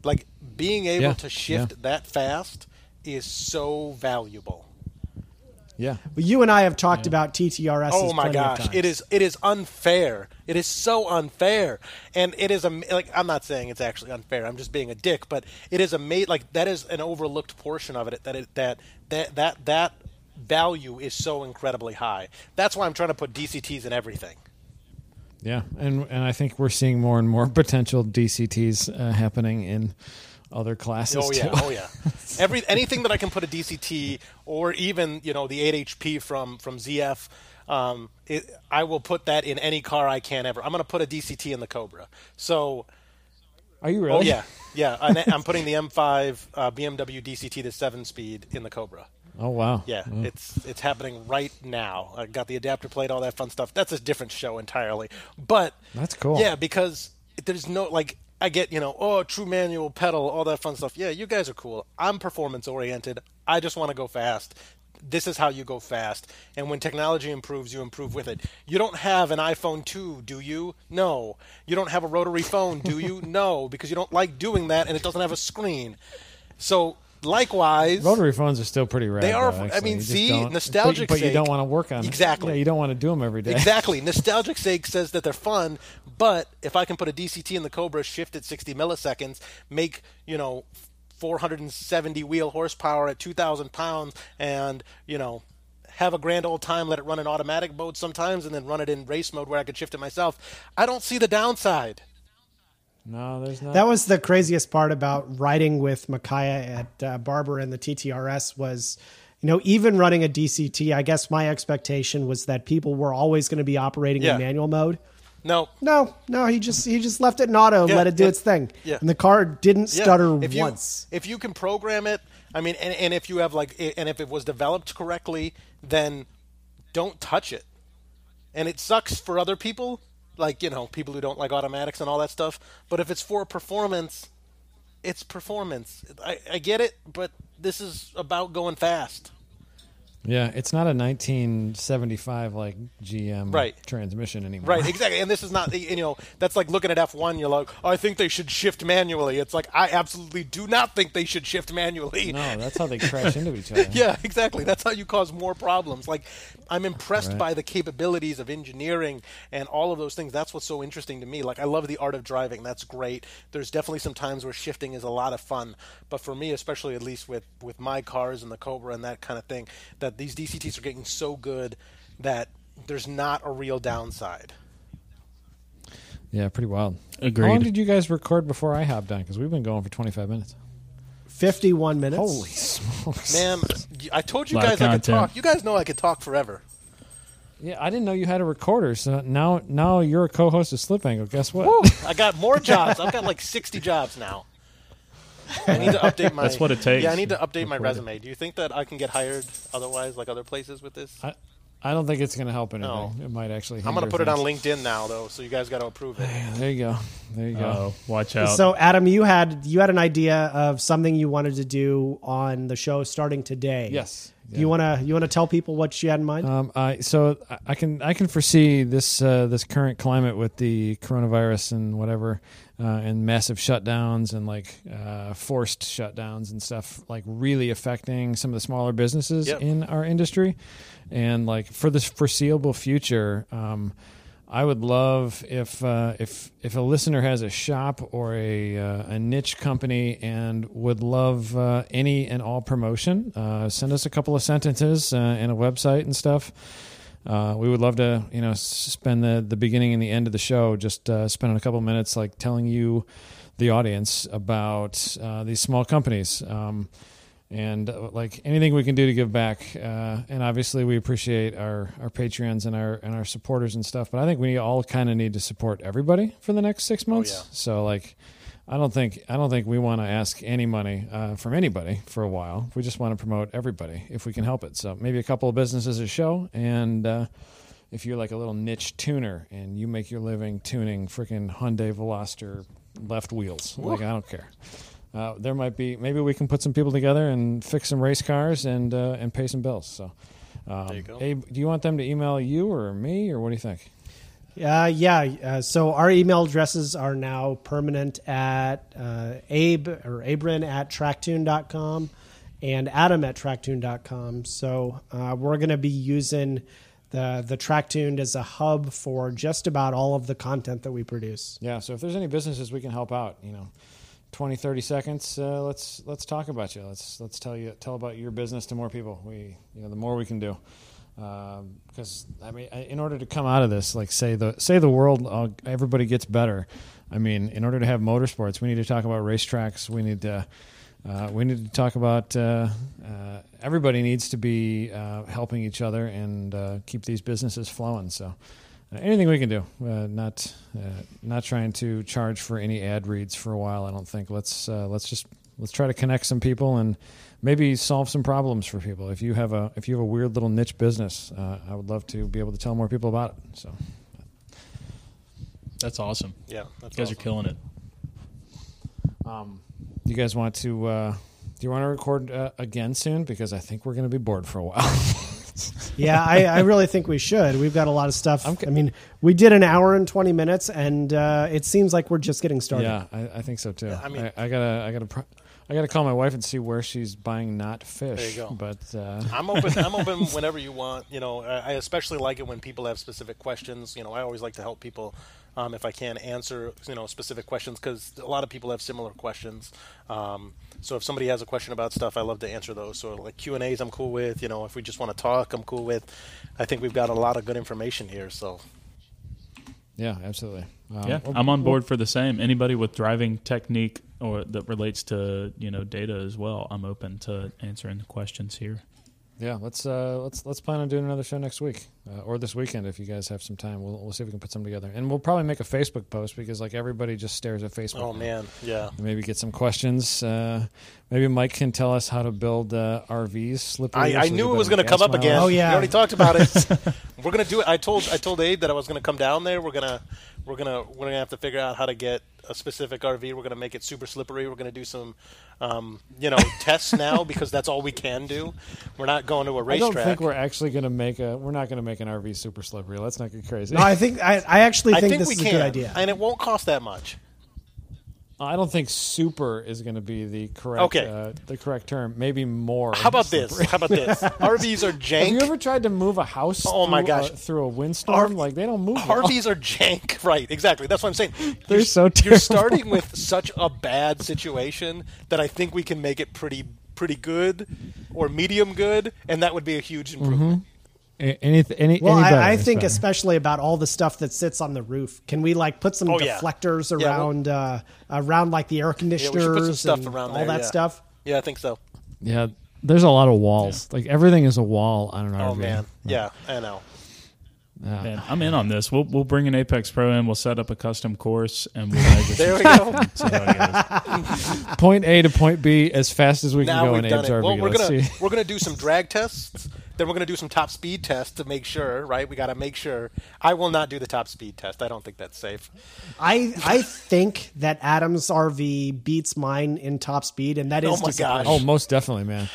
Like being able Yeah, to shift yeah. that fast is so valuable. Yeah, But you and I have talked about TTRS. Oh my gosh, it is it is unfair. It is so unfair, and it is a like I'm not saying it's actually unfair. I'm just being a dick, but it is a mate like that is an overlooked portion of it that it that that that that value is so incredibly high. That's why I'm trying to put DCTs in everything. yeah, and and I think we're seeing more and more [laughs] potential DCTs uh, happening in other classes Oh yeah, too. oh yeah. Every anything that I can put a DCT or even you know the 8 HP from from ZF, um, it, I will put that in any car I can ever. I'm going to put a DCT in the Cobra. So Are you really? Oh yeah, yeah. I'm, I'm putting the M5 uh, BMW DCT the seven speed in the Cobra. Oh wow. Yeah, it's it's happening right now. I got the adapter plate, all that fun stuff. That's a different show entirely. But That's cool. Yeah, because there's no like I get you know oh true manual pedal all that fun stuff. Yeah, you guys are cool. I'm performance oriented. I just want to go fast. This is how you go fast. And when technology improves, you improve with it. You don't have an iPhone 2, do you? No. You don't have a rotary phone, do you? [laughs] no, because you don't like doing that and it doesn't have a screen. So likewise, Rotary phones are still pretty rad. They are- though, I mean, see, nostalgic but, but you don't want to work on them. Exactly. Yeah, you don't want to do them every day. Exactly. Nostalgic sake says that they're fun, but if I can put a DCT in the Cobra, shift at 60 milliseconds, make, you know, 470 wheel horsepower at 2,000 pounds, and, you know, have a grand old time, let it run in automatic mode sometimes, and then run it in race mode where I could shift it myself, I don't see the downside. No, there's not. That was the craziest part about riding with Micaiah at uh, Barber and the TTRS was, you know, even running a DCT. I guess my expectation was that people were always going to be operating Yeah. in manual mode. No. No, no, he just he just left it in auto and Yeah, let it do yeah, its thing. yeah. And the car didn't Yeah, stutter if you, once. If you can program it, I mean, and, and if you have like, and if it was developed correctly, then don't touch it. And it sucks for other people, like you know, people who don't like automatics and all that stuff. But if it's for performance, it's performance. I, I get it, but this is about going fast. Yeah, it's not a 1975 like GM Right. transmission anymore. Right, exactly. And this is not, you know, that's like looking at F1, you're like, oh, I think they should shift manually. It's like, I absolutely do not think they should shift manually. No, that's how they crash into each other. [laughs] Yeah, exactly. That's how you cause more problems. Like, I'm impressed Right. by the capabilities of engineering and all of those things. That's what's so interesting to me. Like, I love the art of driving. That's great. There's definitely some times where shifting is a lot of fun. But for me, especially at least with with my cars and the Cobra and that kind of thing, that these DCTs are getting so good that there's not a real downside. Yeah, pretty wild. Agreed. How long did you guys record before I hopped on? Because we've been going for 25 minutes. Fifty-one minutes. Holy smokes! Man, I told you guys I could talk. You guys know I could talk forever. Yeah, I didn't know you had a recorder. So now, now you're a co-host of Slip Angle. Guess what? Woo! [laughs] I got more jobs. I've got like 60 jobs now. I need to update my. That's what it takes. Yeah, I need to update my Record it. resume. Do you think that I can get hired otherwise, like other places, with this? I, I don't think it's going to help anything. No. It might actually. I'm gonna hinder put it on. LinkedIn now, though, so you guys got to approve it. [sighs] There you go. There you go. Oh, watch out. So Adam, you had you had an idea of something you wanted to do on the show starting today. Yes. You wanna you wanna tell people what you had in mind? Um, I so I- can I can foresee this uh, this current climate with the coronavirus and whatever, uh, and massive shutdowns and like uh, forced shutdowns and stuff like really affecting some of the smaller businesses Yep. in our industry, and like for the foreseeable future. Um, I would love if uh, if if a listener has a shop or a uh, a niche company and would love uh, any and all promotion, uh, send us a couple of sentences uh, and a website and stuff. Uh, we would love to you know spend the the beginning and the end of the show just spending a couple of minutes like telling you the audience about these small companies. Um, and uh, like anything we can do to give back. Uh, and obviously, we appreciate our our Patreons and our and our supporters and stuff. But I think we all kind of need to support everybody for the next six months. yeah. So like. I don't think I don't think we want to ask any money uh, from anybody for a while. We just want to promote everybody if we can help it. So maybe a couple of businesses a show, and uh, if you're like a little niche tuner and you make your living tuning freaking Hyundai Veloster left wheels, like I don't care. Uh, there might be maybe we can put some people together and fix some race cars and uh, and pay some bills. So, um, There you go. Abe, do you want them to email you or me or what do you think? Uh, yeah. Uh, so our email addresses are now permanent at uh, Abe or Abrin at tracktune.com and Adam at tracktune.com. So uh, we're going to be using the the Tracktune as a hub for just about all of the content that we produce. Yeah. So if there's any businesses we can help out, you know, 20, 30 seconds, uh, let's let's talk about you. Let's let's tell you tell about your business to more people. We you know the more we can do. Because I mean, in order to come out of this, like say the say the world, uh, everybody gets better. I mean, in order to have motorsports, we need to talk about racetracks. We need to uh, we need to talk about uh, uh, everybody needs to be uh, helping each other and keep these businesses flowing. So. Anything we can do. Uh, not uh, not trying to charge for any ad reads for a while. I don't think. Let's uh, let's just let's try to connect some people and maybe solve some problems for people. If you have a if you have a weird little niche business, uh, I would love to be able to tell more people about it. So That's awesome. Yeah, that's You guys awesome. are killing it. um, you guys want to uh, do you want to record uh, again soon because I think we're going to be bored for a while. [laughs] Yeah, I, I really think we should. We've got a lot of stuff. I'm I mean, we did an hour and 20 minutes, and uh, it seems like we're just getting started. yeah, I, I think so too. Yeah, I mean- I, I gotta I gotta. Pro- I got to call my wife and see where she's buying not fish. There you go. But uh, I'm open. I'm open [laughs] whenever you want. You know, I I especially like it when people have specific questions. You know, I always like to help people um, if I can answer you know specific questions because a lot of people have similar questions. Um, so if somebody has a question about stuff, I love to answer those. So like Q and A's, I'm cool with. You know, if we just want to talk, I'm cool with. I think we've got a lot of good information here. So yeah, absolutely. Um, Yeah, I'm on board for the same. Anybody with driving technique or that relates to you know data as well, I'm open to answering questions here. Yeah, let's uh, let's let's plan on doing another show next week uh, or this weekend if you guys have some time. We'll we'll see if we can put some together, and we'll probably make a Facebook post because like everybody just stares at Facebook. oh now. man, yeah. And maybe get some questions. Uh, maybe Mike can tell us how to build uh, RVs. Slippery. I, I knew it was going to come up again. Oh, yeah. we already talked about it. [laughs] we're going to do it. I told I told Abe that I was going to come down there. We're gonna we're gonna we're gonna have to figure out how to get a specific RV. We're going to make it super slippery. We're going to do some um, you know [laughs] tests now because that's all we can do. We're not going to a I don't racetrack. think we're actually going to make a. We're not going to make an RV super slippery. Let's not get crazy. No, I think I, I actually I think, think this we is can, a good idea. and it won't cost that much. I don't think super is going to be the correct Okay. uh, the correct term. Maybe more. How about this? How about this? [laughs] RVs are jank. Have you ever tried to move a house? Oh, my gosh. A, through a windstorm, like they don't move. well. RVs are jank, [laughs] right? Exactly. That's what I'm saying. They're You're- so You're starting with [laughs] such a bad situation that I think we can make it pretty pretty good or medium good, and that would be a huge improvement. A- Any, any, Well, any better I, I think better. especially about all the stuff that sits on the roof. Can we like put some Oh, yeah. deflectors Yeah, we'll- around uh, around like the air conditioners we should put some stuff and around all there, that yeah. stuff? Yeah, I think so. Yeah, there's a lot of walls. Like everything is a wall on an RV. Oh man, yeah, I know. Yeah. Man, I'm in on this. We'll we'll bring an Apex Pro in. We'll set up a custom course and we'll measure. [laughs] There we go. stuff and see how it goes. [laughs] Point A to point B as fast as we can now go we've in done Abe's it. RV. Well, we're Let's gonna see. we're gonna do some drag tests. Then we're gonna do some top speed tests to make sure. Right? We got to make sure. I will not do the top speed test. I don't think that's safe. I I think that Adam's RV beats mine in top speed, and that [laughs] oh is Oh my disappointing. gosh. Oh, most definitely, man.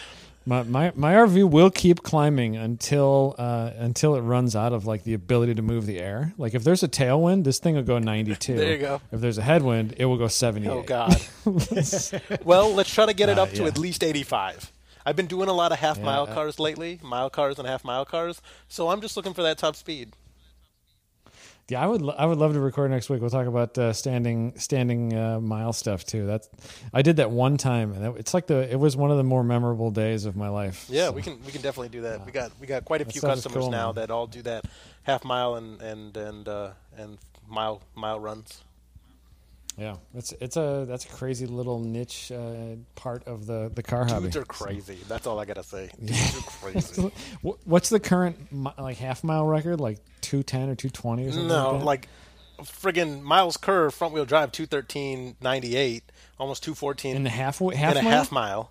My, my my RV will keep climbing until uh, until it runs out of like the ability to move the air. Like if there's a tailwind, this thing will go 92. [laughs] There you go. If there's a headwind, it will go 78. Oh God. [laughs] well, let's try to get it Uh, up to yeah. at least 85. I've been doing a lot of half mile uh, cars lately, mile cars and half mile cars. So I'm just looking for that top speed. Yeah, I would lo- I would love to record next week. We'll talk about uh, standing standing uh, mile stuff too. That's I did that one time, and it, it's like the it was one of the more memorable days of my life. Yeah, So, we can we can definitely do that. We got we got quite a That few customers cool, now man. that all do that half mile and and and uh, and mile mile runs. Yeah, it's it's a that's a crazy little niche uh, part of the the car hobby. Dudes are crazy. That's all I gotta say. [laughs] Dudes are crazy. [laughs] What's the current like half mile record? Like two ten or two twenty or something? no, like, like friggin' miles curve front wheel drive 213.98, almost 214 in the half half in a mile? half mile.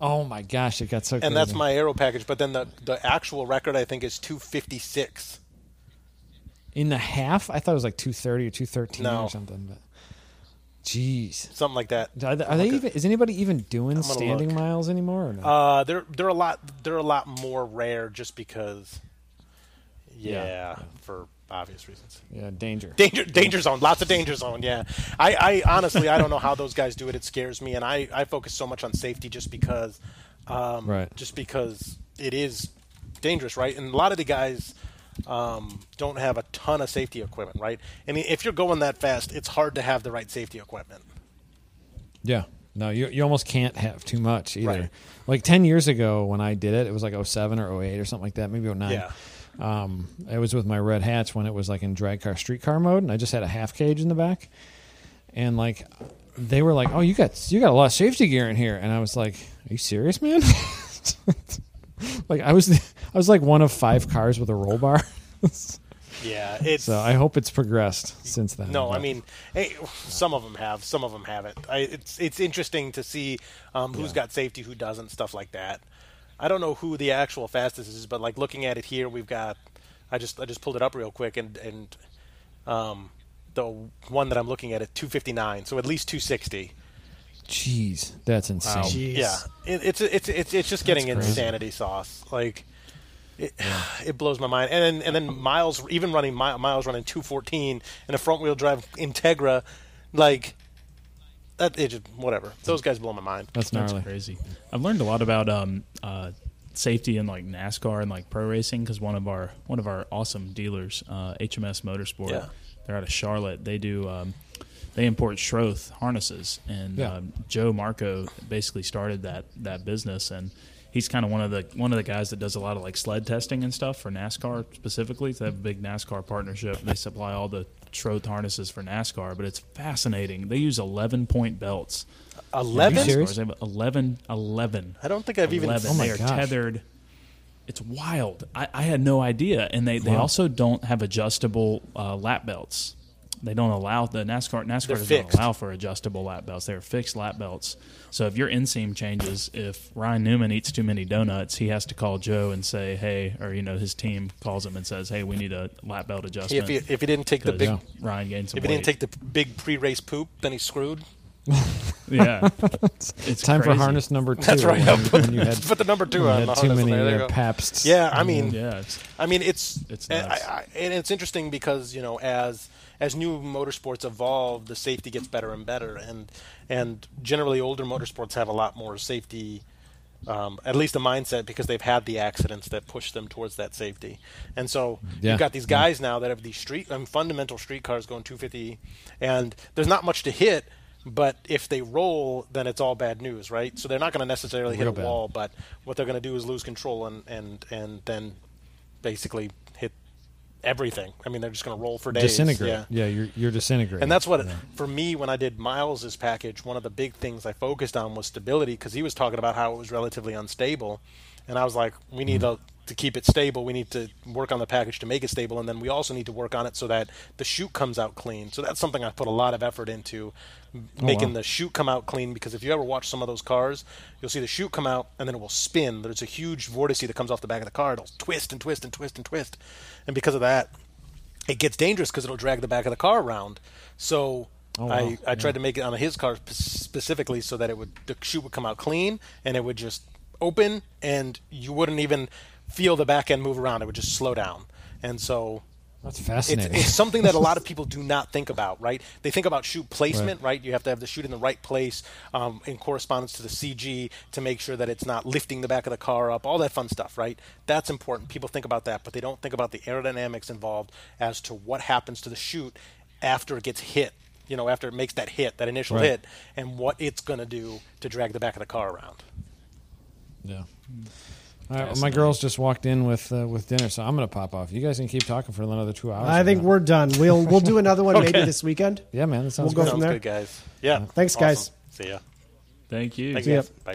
Oh my gosh, it got so. and that's my aero package. But then the the actual record I think is 256. in the half. I thought it was like two thirty or two thirteen No. or something. But jeez, something like that. are, they, are they even? Is anybody even doing standing look. miles anymore? Or no? Uh, they're they're a lot they're a lot more rare just because. Yeah, Yeah. for obvious reasons. yeah, danger. Danger, danger zone, lots of danger zone. Yeah, I, I honestly, I don't know how those guys do it. It scares me, and I, I focus so much on safety just because, um, Right. Just because it is dangerous, right? And a lot of the guys um, don't have a ton of safety equipment, right? And if you're going that fast, it's hard to have the right safety equipment. Yeah. No, you you almost can't have too much either. Right. Like 10 years ago when I did it, it was like 07 or 08 or something like that, maybe 09. Yeah. Um, it was with my red hats when it was like in drag car street car mode and I just had a half cage in the back. And like they were like, "Oh, you got you got a lot of safety gear in here." And I was like, "Are you serious, man?" [laughs] [laughs] [laughs] like I was [laughs] I was like one of 5 cars with a roll bar. [laughs] Yeah, it's so I hope it's progressed since then. No, I mean, hey, some of them have, some of them haven't. I, it's it's interesting to see um, who's got safety, who doesn't, stuff like that. I don't know who the actual fastest is, but like looking at it here, we've got. I just I just pulled it up real quick, and and um, the one that I'm looking at is 259, so at least 260. Jeez, that's insane. Jeez. Yeah, it, it's it's it's it's just getting insanity sauce. Like it, [sighs] it blows my mind. And then and then Miles even running Miles running 214 in a front wheel drive Integra, like that. It just, whatever. Those guys blow my mind. That's That's gnarly. crazy. I've learned a lot about um, uh, safety in like NASCAR and like pro racing because one of our one of our awesome dealers, uh, HMS Motorsport, Yeah. they're out of Charlotte. They do um, they import Schroth harnesses, and Yeah. um, Joe Marco basically started that that business and. He's kind of one of the one of the guys that does a lot of like sled testing and stuff for NASCAR specifically. They have a big NASCAR partnership. They supply all the Schroth harnesses for NASCAR, but it's fascinating. They use 11 point belts. Eleven. serious? They have 11, 11. I don't think I've even. 11. Oh my they are gosh. tethered. It's wild. I, I had no idea. And they, they Wow. also don't have adjustable uh, lap belts. They don't allow the NASCAR. NASCAR They're doesn't fixed. allow for adjustable lap belts. They're fixed lap belts. So if your inseam changes, if Ryan Newman eats too many donuts, he has to call Joe and say, "Hey," or you know, his team calls him and says, "Hey, we need a lap belt adjustment." If he if he didn't take the 'cause big Yeah. Ryan gained some if he didn't take the big pre-race poop, then he's screwed. [laughs] yeah, [laughs] it's Time for harness number two. That's right. When, when [laughs] you had, Put the number two when on you the had too many there, there you go. Pabsts. Yeah, I mean, Yeah, it's, I mean, it's It's. I, I, and it's interesting because you know as as new motorsports evolve, the safety gets better and better, and and generally older motorsports have a lot more safety, um, at least a mindset because they've had the accidents that push them towards that safety, and so Yeah. you've got these guys now that have these street um, fundamental street cars going 250, and there's not much to hit. But if they roll, then it's all bad news, right? So they're not going to necessarily hit a bad. wall, but what they're going to do is lose control and and and then basically everything. I mean, they're just going to roll for days. disintegrate. Yeah. Yeah, you're you're disintegrating. And that's what, for me, when I did Miles's package, one of the big things I focused on was stability because he was talking about how it was relatively unstable, and I was like, we need Mm-hmm. to, to keep it stable. We need to work on the package to make it stable, and then we also need to work on it so that the chute comes out clean. So that's something I put a lot of effort into, oh, making Oh, wow. the chute come out clean. Because if you ever watch some of those cars, you'll see the chute come out and then it will spin. There's a huge vortice that comes off the back of the car. It'll twist and twist and twist and twist, and because of that, it gets dangerous because it'll drag the back of the car around. So Oh, wow. I, I tried to make it on his car specifically so that it would the chute would come out clean and it would just open, and you wouldn't even feel the back end move around. It would just slow down. And so That's fascinating. it's something that a lot of [laughs] people do not think about, right? They think about chute placement, right? You have to have the chute in the right place um, in correspondence to the CG to make sure that it's not lifting the back of the car up, all that fun stuff, right? That's important. People think about that, but they don't think about the aerodynamics involved as to what happens to the chute after it gets hit. You know, after it makes that hit, that initial Right. hit, and what it's going to do to drag the back of the car around. Yeah. All right, well, my girls just walked in with uh, with dinner, so I'm going to pop off. You guys can keep talking for another two hours. I think we're done. We'll we'll do another one [laughs] maybe this weekend. yeah, man. That sounds We'll go good. from Sounds there. good, guys. Yeah. Thanks, awesome. guys. See ya. Thank you. Thanks, See ya. guys. Bye.